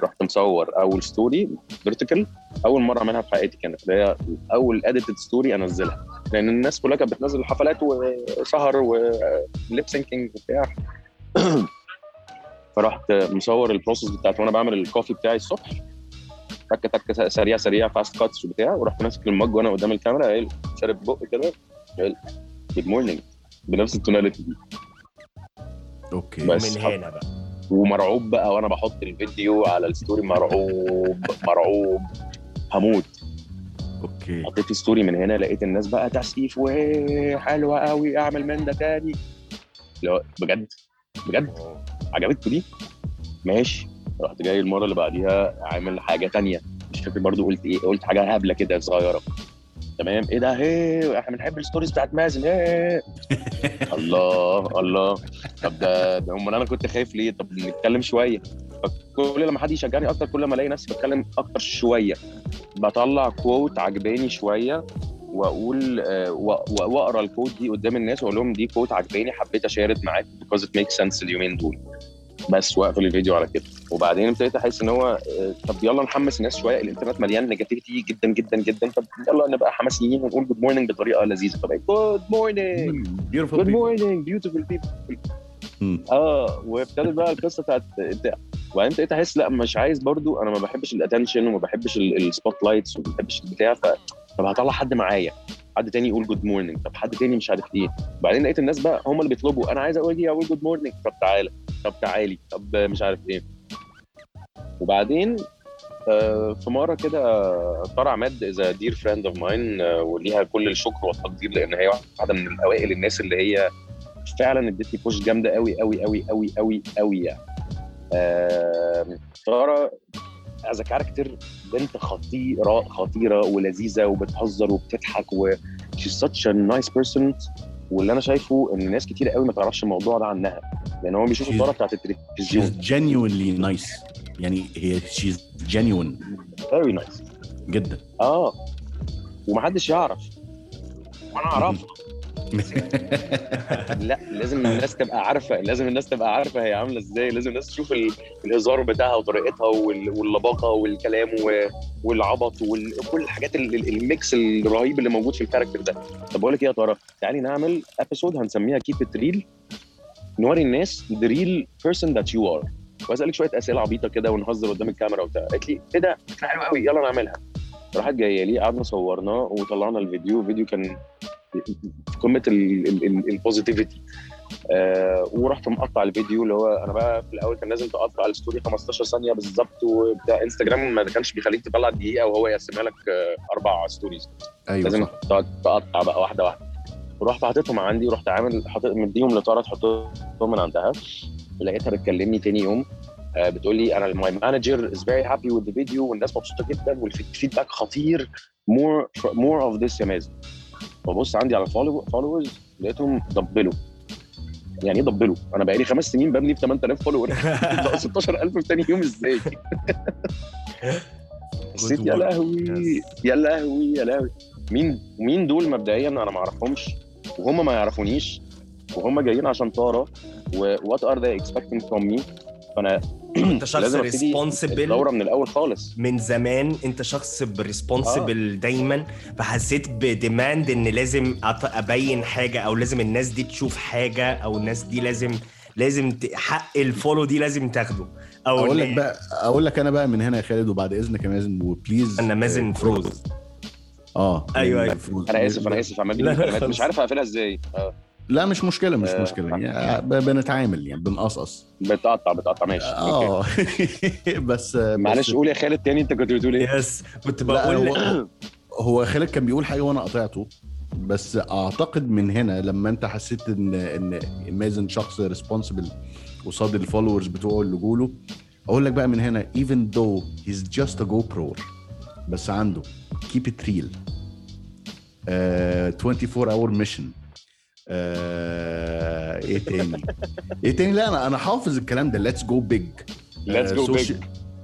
رحت مصور أول story vertical أول مرة أعملها في حياتي كانت اللي هي أول edited story أنزلها. لأن الناس كلها كانت بتنزل حفلات وسهر و lip syncing وبتاع. فرحت مصور ال process بتاعت وأنا بعمل ال coffee بتاعي الصبح. تك تك سريع سريع fast cuts وبتاع. ورحت ماسك ال mug وأنا قدام الكاميرا قايل شارب بق كده قايل good morning بنفس ال tonality دي. okay. بس من هنا بقى. ومرعوب بقى وأنا بحط الفيديو على ال story مرعوب مرعوب. هموت. okay. حطيت story من هنا لقيت الناس بقى تسقيف وحلوة قوي أعمل من ده تاني. لا بجد بجد. عجبتكم دي؟ ماشي. رحت جاي المرة اللي بعديها عامل حاجة تانية. مش فاكر برضو قلت إيه قلت حاجة هبلة كده صغيرة. تمام؟ إيه ده؟ هي إحنا بنحب ال stories بتاعت مازن. إيه الله الله. طب ده, ده هم أنا كنت خايف ليه؟ طب نتكلم شوية. فكل لما حد يشجعني أكتر كل ما ألاقي نفسي بتكلم أكتر شوية بطلع quote عجباني شوية وأقول آه، وأقرأ ال quote دي قدام الناس وأقول لهم دي quote عجباني حبيت أشارك معاك because it makes sense اليومين دول. بس واقفل الفيديو على كده. وبعدين ابتديت أحس إن هو آه، طب يلا نحمس الناس شوية الإنترنت مليان negativity جدا جدا جدا طب يلا نبقى حماسيين ونقول good morning بطريقة لذيذة. طب good morning beautiful good morning beautiful people آه وابتدت بقى القصة بتاعت بتاع وبعدين ابتديت أحس لأ مش عايز برضو أنا ما بحبش ال attention وما بحبش ال spotlights وما بحبش البتاع ف طب هطلع حد معايا. حد تاني يقول good morning طب حد تاني مش عارف إيه بعدين لقيت الناس بقى هم اللي بيطلبوا أنا عايز أقول أقول good morning طب تعالى. طب تعالي. طب مش عارف إيه. وبعدين آه، في مرة كده طاره عماد is dear friend of mine وليها كل الشكر والتقدير لأن هي واحدة من الأوائل الناس اللي هي فعلا ادتني بوش جامدة قوي قوي قوي قوي قوي قوي يعني. آم، طاره as character بنت خطيره خطيرة ولذيذة وبتهزر وبتضحك و she's such a nice person. واللي أنا شايفه إن ناس كتير قوي ما تعرفش الموضوع ده عنها. لأن هم بيشوفوا She's- الطاره بتاعت التلفزيون. she's genuinely nice. يعني هي she's genuine. very nice جدا. آه. ومحدش يعرف. وأنا اعرفها لا لازم الناس تبقى عارفة لازم الناس تبقى عارفة هي عاملة إزاي. لازم الناس تشوف ال- الهزار بتاعها وطريقتها وال- واللباقة والكلام والعبط وكل الحاجات ال- ال- ال mix الرهيب اللي موجود في ال character ده. طب بقول لك إيه يا ترى؟ تعالي نعمل episode هنسميها keep it real نوري الناس the real person that you are. وأسألك شوية أسئلة عبيطة كده ونهزر قدام الكاميرا وبتاع. قالت لي إيه ده؟ فكره حلوة قوي يلا نعملها. راحت جاية لي قعدنا صورناه وطلعنا الفيديو. الفيديو كان قمة ال positivity آه ورحت مقطع الفيديو اللي هو أنا بقى في الأول كان لازم تقطع ال story 15 ثانية بالظبط وبتاع انستجرام ما كانش بيخليك تطلع دقيقة وهو يقسمها لك آه أربع stories أيوه لازم صح. تقطع بقى واحدة واحدة. ورحت حاططهم عندي ورحت عامل حاطط مديهم لطاره تحطهم من عندها. لقيتها بتكلمني تاني يوم آه، بتقول لي أنا my manager is very happy with the video والناس مبسوطة جدا وال feedback خطير. more more of this يا مازن. ببص عندي على followers لقيتهم ضبلوا يعني إيه ضبلوا؟ أنا بقالي خمس سنين ببني ب 8000 follower 16000 في تاني يوم إزاي؟ حسيت يا. لهوي يا لهوي يا لهوي مين مين دول مبدئيا أنا ما أعرفهمش وهم ما يعرفونيش وهم جايين عشان طارة what are they expecting from me فأنا انت شخص responsible الدورة من الأول خالص من زمان انت شخص responsible آه. دايما فحسيت ب demand ان لازم أبين حاجة أو لازم الناس دي تشوف حاجة أو الناس دي لازم لازم ت- حق ال follow دي لازم تاخده أو أقول لك بقى أقول لك أنا بقى من هنا يا خالد وبعد إذنك يا مازن و please أنا مازن فروز آه أيوة. فروز. أنا آسف أنا آسف عمال. مش عارف أقفلها إزاي آه، لا مش مشكلة مش آه. مشكلة. يعني ب- بنتعامل يعني بنقصقص بتقطع بتقطع. ماشي. آه بس معلش بس قول يا خالد تاني أنت كنت بتقول إيه؟ yes كنت بقول هو, هو خالد كان بيقول حاجة وأنا قطعته. بس أعتقد من هنا لما أنت حسيت إن إن مازن شخص responsible قصاد ال followers بتوعه اللي جوله أقول لك بقى من هنا even though he's just a GoPro بس عنده. Keep it real. uh, 24 hour mission. Uh, إيه تاني؟ إيه تاني؟ لا أنا أنا حافظ الكلام ده. Let's go big. Let's go big.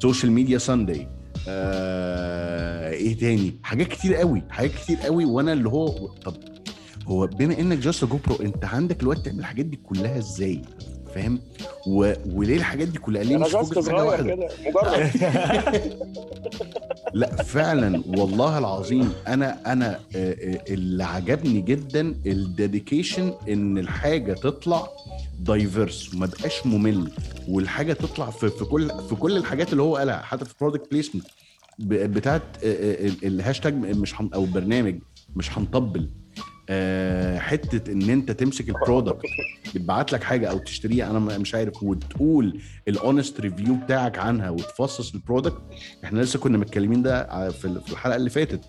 Social Media Sunday إيه تاني؟ حاجات كتير قوي حاجات كتير قوي. وأنا اللي هو طب هو بما إنك just GoPro أنت عندك الوقت تعمل الحاجات دي كلها إزاي؟ فاهم؟ و... وليه الحاجات دي كلها؟ ليه مش focus في حاجة واحدة؟ كده مجرد. لا فعلا والله العظيم أنا أنا آه، آه، اللي عجبني جدا ال dedication إن الحاجة تطلع diverse وما بقاش ممل والحاجة تطلع في, في كل في كل الحاجات اللي هو قالها حتى في product placement بتاعت آه، ال- الهاشتاج مش أو برنامج مش هنطبل. حتة إن أنت تمسك ال product يتبعت لك حاجة أو تشتريها أنا مش عارف وتقول ال honest review بتاعك عنها وتفصص ال product إحنا لسه كنا متكلمين ده في ال- في الحلقة اللي فاتت.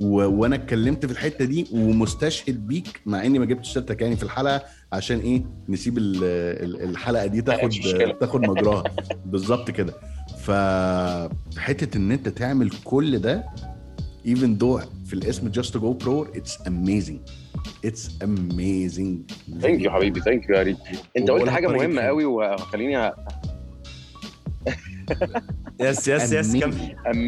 و... وأنا اتكلمت في الحتة دي ومستشهد بيك مع إني ما جبتش سيرتك يعني في الحلقة عشان إيه؟ نسيب ال... ال- الحلقة دي تاخد. تاخد مجراها. بالظبط كده. فحته إن أنت تعمل كل ده even though في الاسم just a GoPro it's amazing. It's amazing. thank you حبيبي. thank you يا ريت. انت قلت حاجة مهمة حلوة. قوي وخليني yes yes yes Amazing. كمل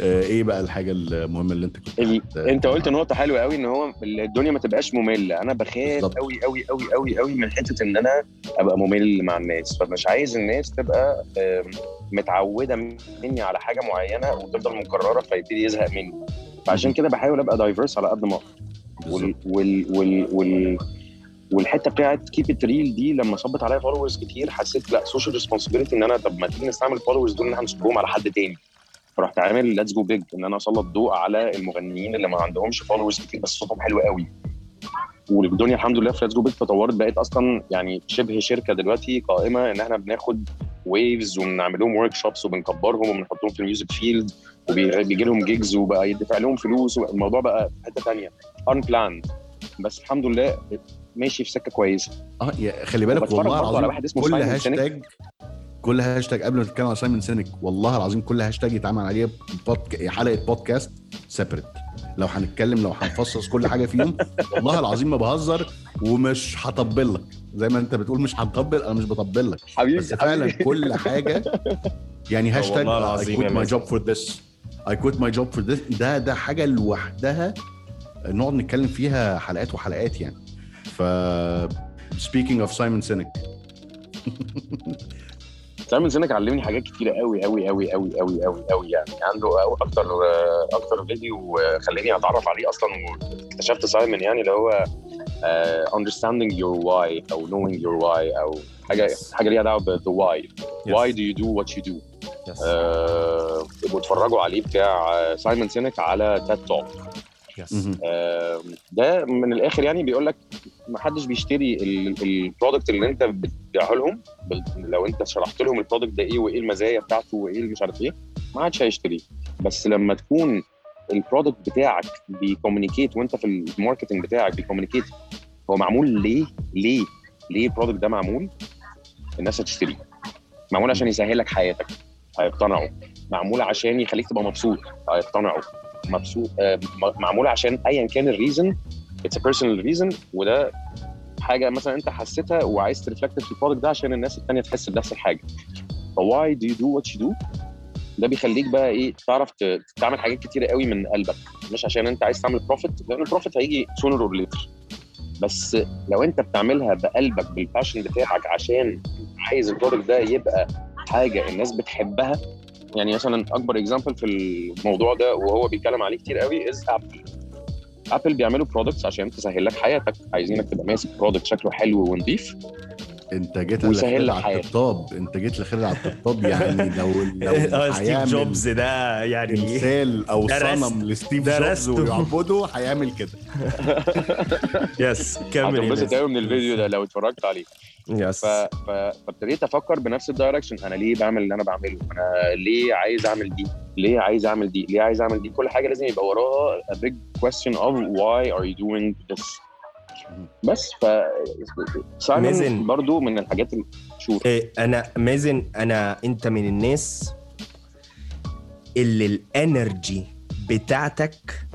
إيه بقى الحاجة المهمة اللي أنت كنت ال- أنت قلت نقطة حلوة قوي إن هو الدنيا ما تبقاش مملة. أنا بخاف. قوي قوي قوي قوي قوي من حتة إن أنا أبقى ممل مع الناس. فمش عايز الناس تبقى متعودة مني على حاجة معينة وتفضل مكررة فيبتدي يزهق مني. فعشان كده بحاول أبقى diverse على قد ما أقدر. وال. وال وال وال والحتة بتاعت keep it real دي لما صبت عليا followers كتير حسيت لا social responsibility إن أنا طب ما تيجي نستعمل ال followers دول إن إحنا نصبهم على حد تاني. فرحت عامل Let's go big إن أنا أسلط ضوء على المغنيين اللي ما عندهمش followers كتير بس صوتهم حلو قوي. والدنيا الحمد لله في Let's go big تطورت بقت أصلا يعني شبه شركة دلوقتي قائمة إن إحنا بناخد waves وبنعمل لهم workshops وبنكبرهم وبنحطهم في ال music field وبيجي لهم gigs وبقى يدفع لهم فلوس الموضوع بقى في حتة ثانية unplanned بس الحمد لله ماشي في سكة كويسة. آه يا خلي بالك والله العظيم كل. هاشتاج كل هاشتاج قبل ما تتكلم على سايمون سينك والله العظيم كل هاشتاج يتعمل عليه بودك... حلقة بودكاست separate لو هنتكلم لو هنفصص كل حاجة فيهم والله العظيم ما بهزر ومش هطبل لك زي ما انت بتقول مش هنطبل أنا مش بطبل لك حبيبي بس فعلا كل حاجة يعني هاشتاج والله I العظيم quit يا my job for this. I quit my job for this. ده ده حاجة لوحدها نقعد نتكلم فيها حلقات وحلقات يعني. ف speaking of Simon Sinek. سايمون سينك علمني حاجات كتيرة قوي قوي قوي قوي قوي قوي قوي. يعني عنده أكتر أكتر فيديو خلاني أتعرف عليه أصلا واكتشفت سايمون يعني اللي هو آه، understanding your why أو knowing your why أو حاجة حاجة ليها دعوة ب the why. Why do you do what you do? yes آه، ابقوا اتفرجوا عليه بتاع سايمون سينك على TED Talk yes. آه، ده من الآخر يعني بيقول لك ما حدش بيشتري ال product اللي انت بتبيعه لهم لو انت شرحت لهم ال product ده إيه وإيه المزايا بتاعته وإيه اللي مش عارف إيه ما حدش هيشتريه. بس لما تكون ال product بتاعك بي communicate وانت في ال marketing بتاعك بي communicate هو معمول ليه؟ ليه؟ ليه ال product ده معمول؟ الناس هتشتريه. معمول عشان يسهل لك حياتك. هيقتنعوا. معمول عشان يخليك تبقى مبسوط. هيقتنعوا. مبسوط آه، معمول عشان ايا كان ال reason it's personal reason وده حاجة مثلا أنت حسيتها وعايز ت reflect في ال product ده عشان الناس التانية تحس بنفس الحاجة. ف why do you do what you do ده بيخليك بقى إيه تعرف تعمل حاجات كتيرة قوي من قلبك. مش عشان أنت عايز تعمل profit لأن ال profit هيجي sooner or later بس لو أنت بتعملها بقلبك بال passion بتاعك عشان عايز ال product ده يبقى حاجة الناس بتحبها يعني مثلا أكبر example في الموضوع ده وهو بيتكلم عليه كتير قوي is Apple Apple بيعملوا products عشان تسهل لك حياتك. عايزينك تبقى ماسك product شكله حلو ونظيف انت جيت ويسهل لك على. الطبطاب. انت جيت لخير على الطبطاب يعني لو لو آه ستيف جوبز ده يعني تمثال أو صنم لستيف جوبز. ويعبده هيعمل كده. yes كمل هتنبسط. قوي من الفيديو ده لو اتفرجت عليه. yes. فابتديت أفكر بنفس ال direction أنا ليه بعمل اللي أنا بعمله؟ أنا ليه عايز أعمل دي؟ ليه عايز أعمل دي؟ ليه عايز أعمل دي؟ كل حاجة لازم يبقى وراها a big question of why are you doing this. بس ف مازن. سايمون برضو من الحاجات اللي شوف. إيه، أنا مازن أنا أنت من الناس اللي ال energy بتاعتك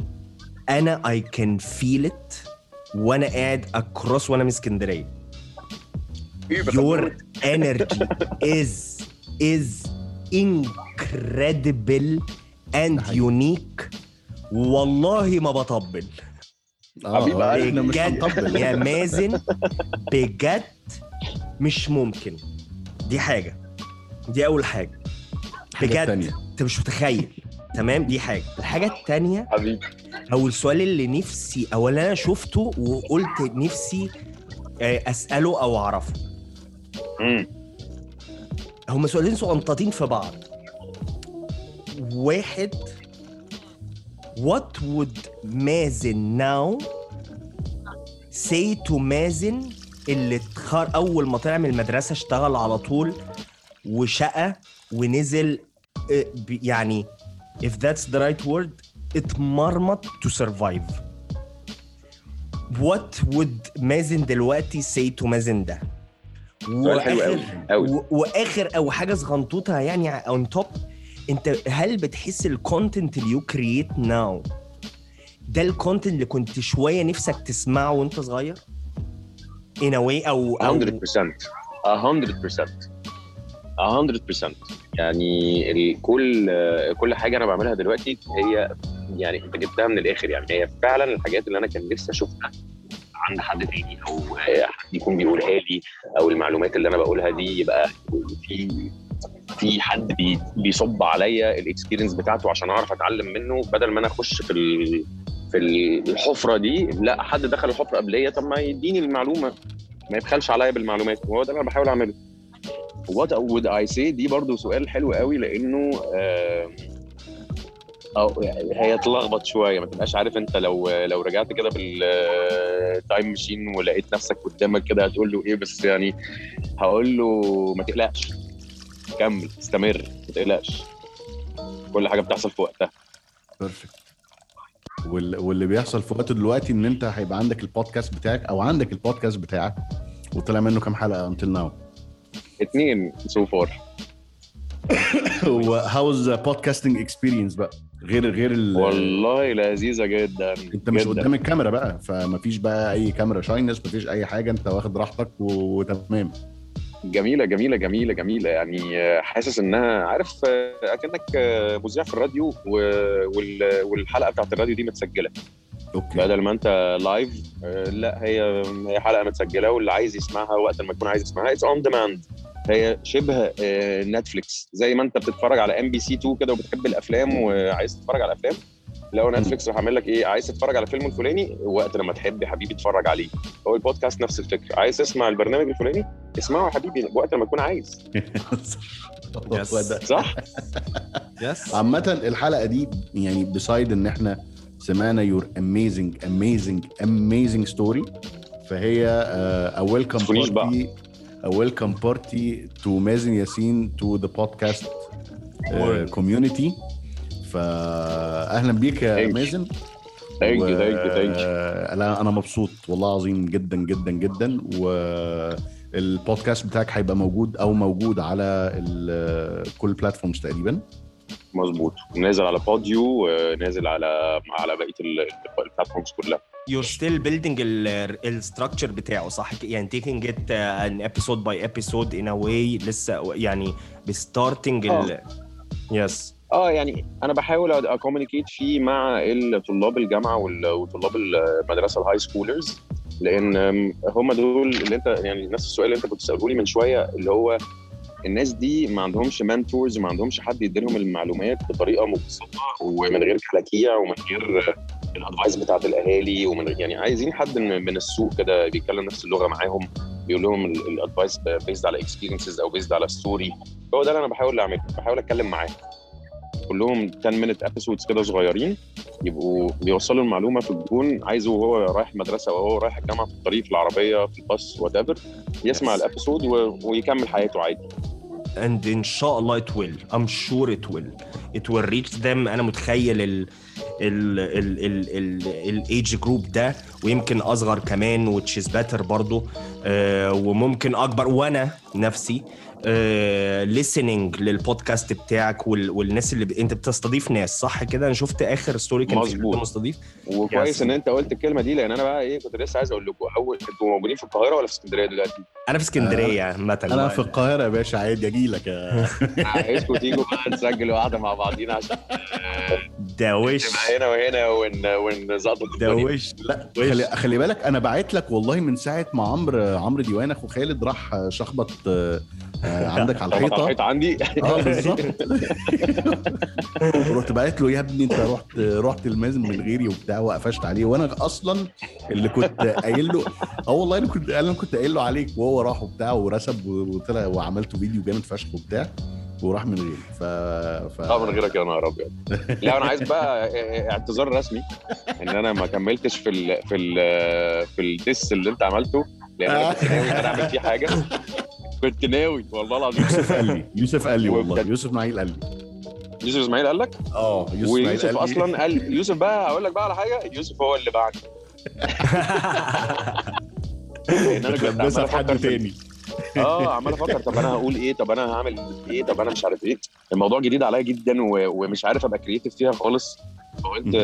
أنا اي كان فيل ات وأنا قاعد اكروس وأنا من اسكندرية. your energy is is incredible and unique. والله ما بطبل. حبيب قلبي. إحنا مش بجد هنطبل يا مازن بجد مش ممكن. دي حاجة. دي أول حاجة. حاجة بجد. أنت مش متخيل. تمام؟ دي حاجة. الحاجة التانية حبيبي. أو السؤال اللي نفسي أو اللي أنا شفته وقلت نفسي آه، أسأله أو أعرفه. مم. هما سؤالين صغنطاطين في بعض. واحد what would مازن now say to مازن اللي اتخر أول ما طلع من المدرسة اشتغل على طول وشقى ونزل آه، يعني if that's the right word اتمرمط to survive. What would مازن دلوقتي say to مازن ده؟ سؤال حلو قوي قوي. و- وآخر أو حاجة صغنطوطة يعني on top انت هل بتحس ال content اللي you create now ده ال content اللي كنت شوية نفسك تسمعه وانت صغير؟ in a way أو أو 100% 100% 100% يعني كل كل حاجة أنا بعملها دلوقتي هي يعني انت جبتها من الآخر. يعني هي فعلا الحاجات اللي أنا كان نفسي أشوفها عند حد تاني أو حد يكون بيقولها لي أو المعلومات اللي أنا بقولها دي يبقى في في حد بي بيصب عليا ال experience بتاعته عشان أعرف أتعلم منه بدل ما أنا أخش في في الحفرة دي لا حد دخل الحفرة قبليه طب ما يديني المعلومة. ما يبخلش عليا بالمعلومات. وهو ده اللي أنا بحاول أعمله. what would I say دي برضو سؤال حلو قوي لأنه آه، أو هي تلخبط شوية. ما تبقاش عارف أنت لو لو رجعت كده بال time machine ولقيت نفسك قدامك كده هتقول له إيه بس يعني هقول له ما تقلقش. كمل استمر ما تقلقش. كل حاجة بتحصل في وقتها. perfect وال- واللي بيحصل في وقته دلوقتي إن أنت هيبقى عندك البودكاست بتاعك أو عندك البودكاست بتاعك وطلع منه كام حلقة until now اتنين so far و how's podcasting experience بقى؟ غير غير ال... والله لذيذة جدا أنت مش جداً. قدام الكاميرا بقى فمفيش بقى أي camera shyness مفيش أي حاجة أنت واخد راحتك وتمام. جميلة جميلة جميلة جميلة. يعني آه، حاسس إنها عارف آه، أكنك آه، مذيع في الراديو و- وال- والحلقة بتاعت الراديو دي متسجلة. okay. بدل ما أنت live لأ هي هي حلقة متسجلة واللي عايز يسمعها وقت ما يكون عايز يسمعها it's on demand هي شبه Netflix زي ما أنت بتتفرج على MBC 2 كده وبتحب الأفلام وعايز تتفرج على أفلام لو Netflix راح عامل لك إيه؟ عايز تتفرج على الفيلم الفلاني وقت لما تحب يا حبيبي اتفرج عليه. هو البودكاست نفس الفكرة. عايز تسمع البرنامج الفلاني؟ اسمعه يا حبيبي وقت ما تكون عايز. صح؟ yes عامة الحلقة دي يعني beside إن إحنا سمعنا your amazing amazing amazing story فهي a welcome. party a welcome party to مازن ياسين to the podcast. community فاهلا بيك يا Thank you. مازن. thank you thank you thank you أنا أنا مبسوط والله العظيم جدا جدا جدا. والبودكاست بتاعك هيبقى موجود أو موجود على ال- كل ال platforms تقريبا. مظبوط. نازل على بوديو نازل على على بقية ال- ال platforms كلها. You're still building ال structure بتاعه صح؟ يعني taking it uh, an episode by episode in a way لسه يعني ب starting ال yes آه يعني أنا بحاول أ communicate فيه مع طلاب الجامعة وطلاب المدرسة ال high schoolers لأن هم دول اللي أنت يعني نفس السؤال اللي أنت كنت بتساله لي من شوية اللي هو الناس دي ما عندهمش mentors ما عندهمش حد يديلهم المعلومات بطريقة مبسطة ومن غير كلاكيع ومن غير ال advice بتاعت الأهالي ومن يعني عايزين حد من السوق كده بيتكلم نفس اللغة معاهم بيقول لهم ال advice based على experiences أو based على story هو ده اللي أنا بحاول أعمله بحاول أتكلم معاه. كلهم 10 minute episodes كده صغيرين يبقوا بيوصلوا المعلومة في الجون عايزه وهو رايح المدرسة وهو رايح الجامعة في الطريق في العربية في الباص whatever يسمع Yes. ال episode و... ويكمل حياته عادي. And إن شاء الله it will. I'm sure it will. It will reach them. أنا متخيل ال ال ال ال ال ال age group ده ويمكن أصغر كمان which is better برضو آه وممكن أكبر. وأنا نفسي آه listening للبودكاست بتاعك وال, والناس اللي ب... انت بتستضيف ناس صح كده؟ أنا شفت آخر ستوري كان في. مستضيف؟ وكويس. إن أنت قلت الكلمة دي لأن أنا بقى إيه كنت لسه عايز أقول لكم أول أنتوا موجودين في القاهرة ولا في اسكندرية دلوقتي؟ أنا في اسكندرية عامة. أنا في القاهرة يا باشا عادي أجي لك. يا عايزكم تيجوا بقى نسجل واحدة مع بعضينا عشان ده وش. هنا وهنا ون ونظبط ده وش. لا خلي, خلي بالك أنا بعت لك والله من ساعة ما عمرو عمرو ديوان اخو خالد راح شخبط آه، آه، عندك على الحيطة؟ الحيطة عندي. آه بالظبط. رحت بعت له يا ابني انت رحت رحت المازن من غيري وبتاع وقفشت عليه. وأنا أصلا اللي كنت قايل له آه والله أنا كنت أنا كنت قايل له عليك وهو راح وبتاع ورسب وطلع وعملت فيديو جامد فشخ وبتاع وراح من غيري. ف, ف... آه من غيرك يا نهار أبيض. لا أنا عايز بقى اعتذار رسمي إن أنا ما كملتش في ال في ال في الديس اللي أنت عملته لأن أنا كنت ناوي إن أنا أعمل فيه حاجة. كنت ناوي والله العظيم. يوسف قال لي يوسف قال لي والله. يوسف اسماعيل قال لي. يوسف إسماعيل قال لك؟ آه يوسف ويوسف. أصلا قال يوسف بقى هقول لك بقى على حاجة يوسف هو اللي بعت. أنا كنت عمال أفكر تاني. آه عمال أفكر طب أنا هقول إيه؟ طب أنا هعمل إيه؟ طب أنا مش عارف إيه. الموضوع جديد عليا جدا و... ومش عارف أبقى كرييتيف فيها خالص. فقلت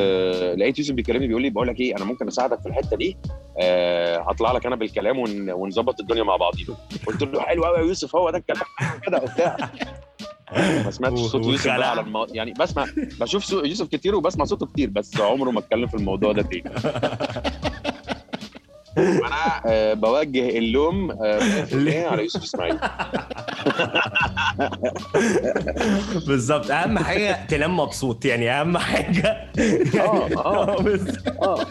لقيت يوسف بيكلمني بيقول لي بقول لك إيه أنا ممكن أساعدك في الحتة دي آه هطلع لك أنا بالكلام ون... ونظبط الدنيا مع بعضينا. قلت له حلو قوي يا يوسف هو ده الكلام. كده وبتاع. ما سمعتش صوت يوسف على المو... يعني بسمع بشوف. يوسف كتير وبسمع صوته كتير بس عمره ما اتكلم في الموضوع ده تاني. أنا آه بوجه اللوم آه 100% على يوسف إسماعيل. بالظبط. أهم حاجة تنام مبسوط يعني أهم حاجة. آه آه. بس- آه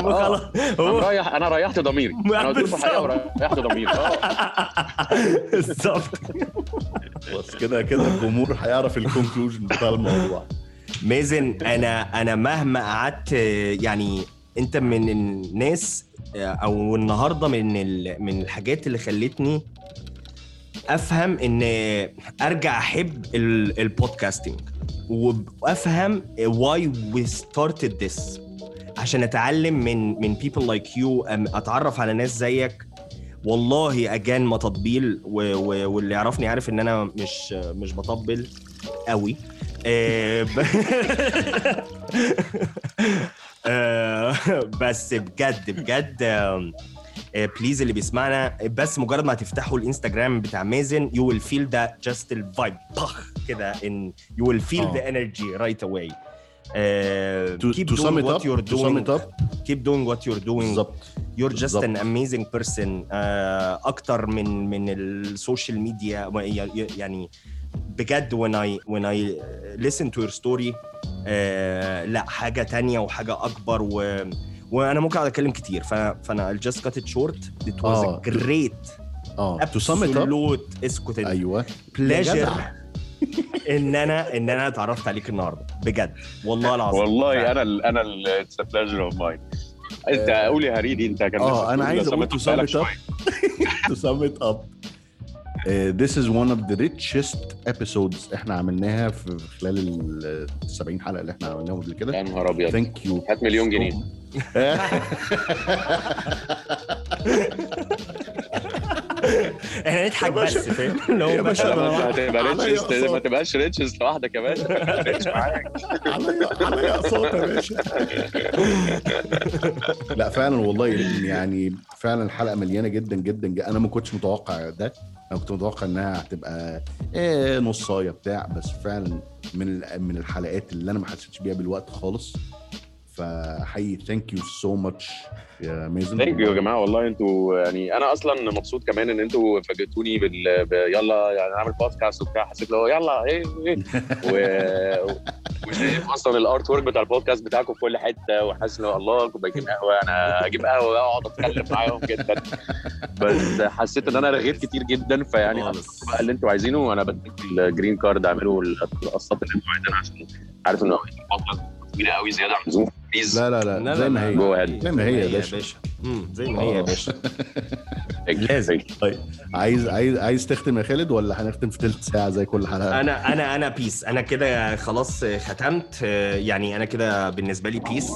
خلاص أنا هو رايح أنا ريحت ضميري. أنا قلت في الحقيقة. وريحت ضميري. آه. بالظبط. بس كده كده الجمهور هيعرف الكونكلوجن بتاع الموضوع. مازن أنا أنا مهما قعدت يعني انت من الناس أو النهارده من من الحاجات اللي خلتني افهم ان ارجع احب ال- البودكاستنج وافهم why we started this. عشان اتعلم من من people like you اتعرف على ناس زيك. والله اجان ما تطبيل واللي يعرفني عارف ان أنا مش مش بطبل قوي. آه، آه، بس بجد بجد please اللي بيسمعنا بس مجرد ما هتفتحوا الانستجرام بتاع مازن you will feel the just ال vibe طخ كده and you will feel آه. the energy right away keep to doing what up? you're doing. keep doing what you're doing. بالظبط you're just an amazing person. آه، أكتر من من ال social media يعني بجد when I when I listen to your story آه، لا حاجة تانية وحاجة أكبر و وأنا ممكن أقعد أتكلم كتير. فأنا I'll just cut it short. It was آه. a great آه تو ات اب ابسولوت اسكت أيوه. بليجر. إن أنا إن أنا اتعرفت عليك النهارده. بجد. والله العظيم. والله أنا ال أنا اتس بليجر اوف ماين أنت آه. قول يا هريدي أنت كان آه أنا عايز أقول to سمحت sum it بالك up to sum it up. Uh, this is one of the richest episodes إحنا عملناها في خلال ال 70 حلقة اللي إحنا عملناهم قبل كده. يا نهار أبيض. thank you هات مليون جنيه. إحنا نضحك بس فاهم؟ اللي يا باشا هتبقى richest. ما تبقاش richest لوحدك يا باشا. معاك. عليا عليا أقساط يا باشا. لا فعلا والله يعني فعلا الحلقة مليانة جدا جدا جدا. أنا ما كنتش متوقع ده. أنا كنت متوقع إنها هتبقى إيه نصايه بتاع بس فعلا من من الحلقات اللي أنا ما حسيتش بيها بالوقت خالص. فحقيقي thank you so much يا مازن. thank you يا جماعة والله أنتوا يعني أنا أصلا مبسوط كمان إن أنتوا فاجئتوني بال ب- يلا يعني نعمل بودكاست وبتاع حسيت اللي هو يلا إيه إيه. و... وشايف أصلا ال artwork بتاع البودكاست بتاعكم في كل حتة وحاسس إن هو الله كوبايتين قهوة أنا أجيب قهوة وأقعد أتكلم معاهم جدا. بس حسيت إن أنا رغيت كتير جدا فيعني. بقى اللي أنتوا عايزينه وأنا بديك ال green card اعملوا القصات اللي أنتوا عايزينها عشان عارف إن البودكاست كبيرة قوي زيادة عن اللزوم. please لا لا لا زي ما هي. جو زي ما هي يا باشا. زي ما هي يا آه. باشا. لازم. طيب. عايز عايز عايز تختم يا خالد ولا هنختم في ثلث ساعة زي كل حلقة؟ أنا أنا أنا peace أنا كده خلاص ختمت. يعني أنا كده بالنسبة لي peace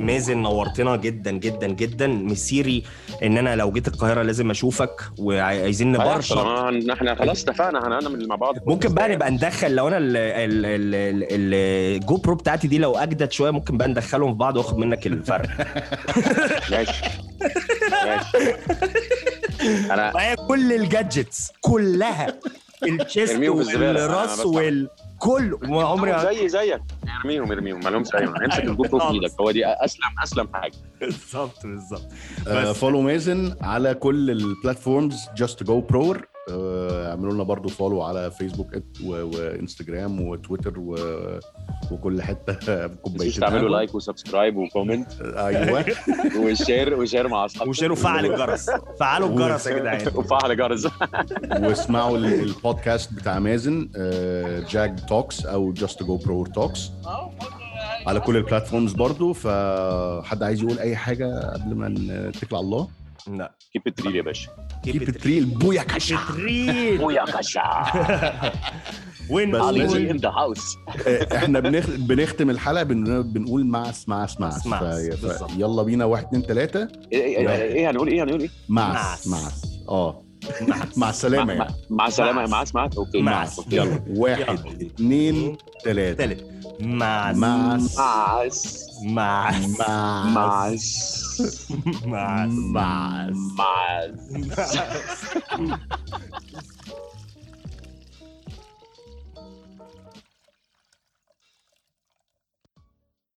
مازن نورتنا جدا جدا جدا. مسيري إن أنا لو جيت القاهرة لازم أشوفك وعايزين نبرشط طالما إحنا خلاص اتفقنا هنعمل مع بعض. ممكن بقى نبقى ندخل لو أنا ال- ال- ال- ال- ال GoPro بتاعتي دي لو أجدد شوية ممكن بقى ندخلهم في بعض وأخد منك الفرق. ماشي. ماشي. أنا معايا كل ال gadgets كلها ال chest والراس. وال كل وعمري ما زي زيك. ارميهم ارميهم. ما لهمش أي معنى. امسك ال GoPro في إيدك. هو دي أسلم أسلم حاجة. بالظبط بالظبط. آه،. follow مازن على كل ال platforms جاست جو برور اعملوا لنا برضو follow على فيسبوك وانستجرام وتويتر و... وكل حتة. مش كوبايتين تعملوا. like و subscribe و comment. أيوه. و share و share مع أصحابكم. وشيروا فعل الجرس. فعلوا الجرس يا جدعان. وفعل جرس واسمعوا ال- البودكاست بتاع مازن جاك توكس أو جاست جو برور توكس على كل البلاتفورمز برضو. فحد عايز يقول أي حاجة قبل ما نتكل على الله؟ لا. كيب ات يا باشا. كيب التريل بويا كاشا تريل ويا كاشا وين لازم- ان ذا هاوس إحنا بنخ... بنختم الحلقة بن... بنقول معس معس معس معس، ف... ف... يلا بينا. واحد اتنين تلاتة. إيه هنقول إيه هنقول إيه؟ معس معس. معس آه. مع السلامة مع- يعني. مع السلامة معس. مع اسمعك أوكي. معس. يلا. واحد اتنين تلاتة. Mas. Mas. Mas. Mas. Mas. Mas. Mas. mas. mas.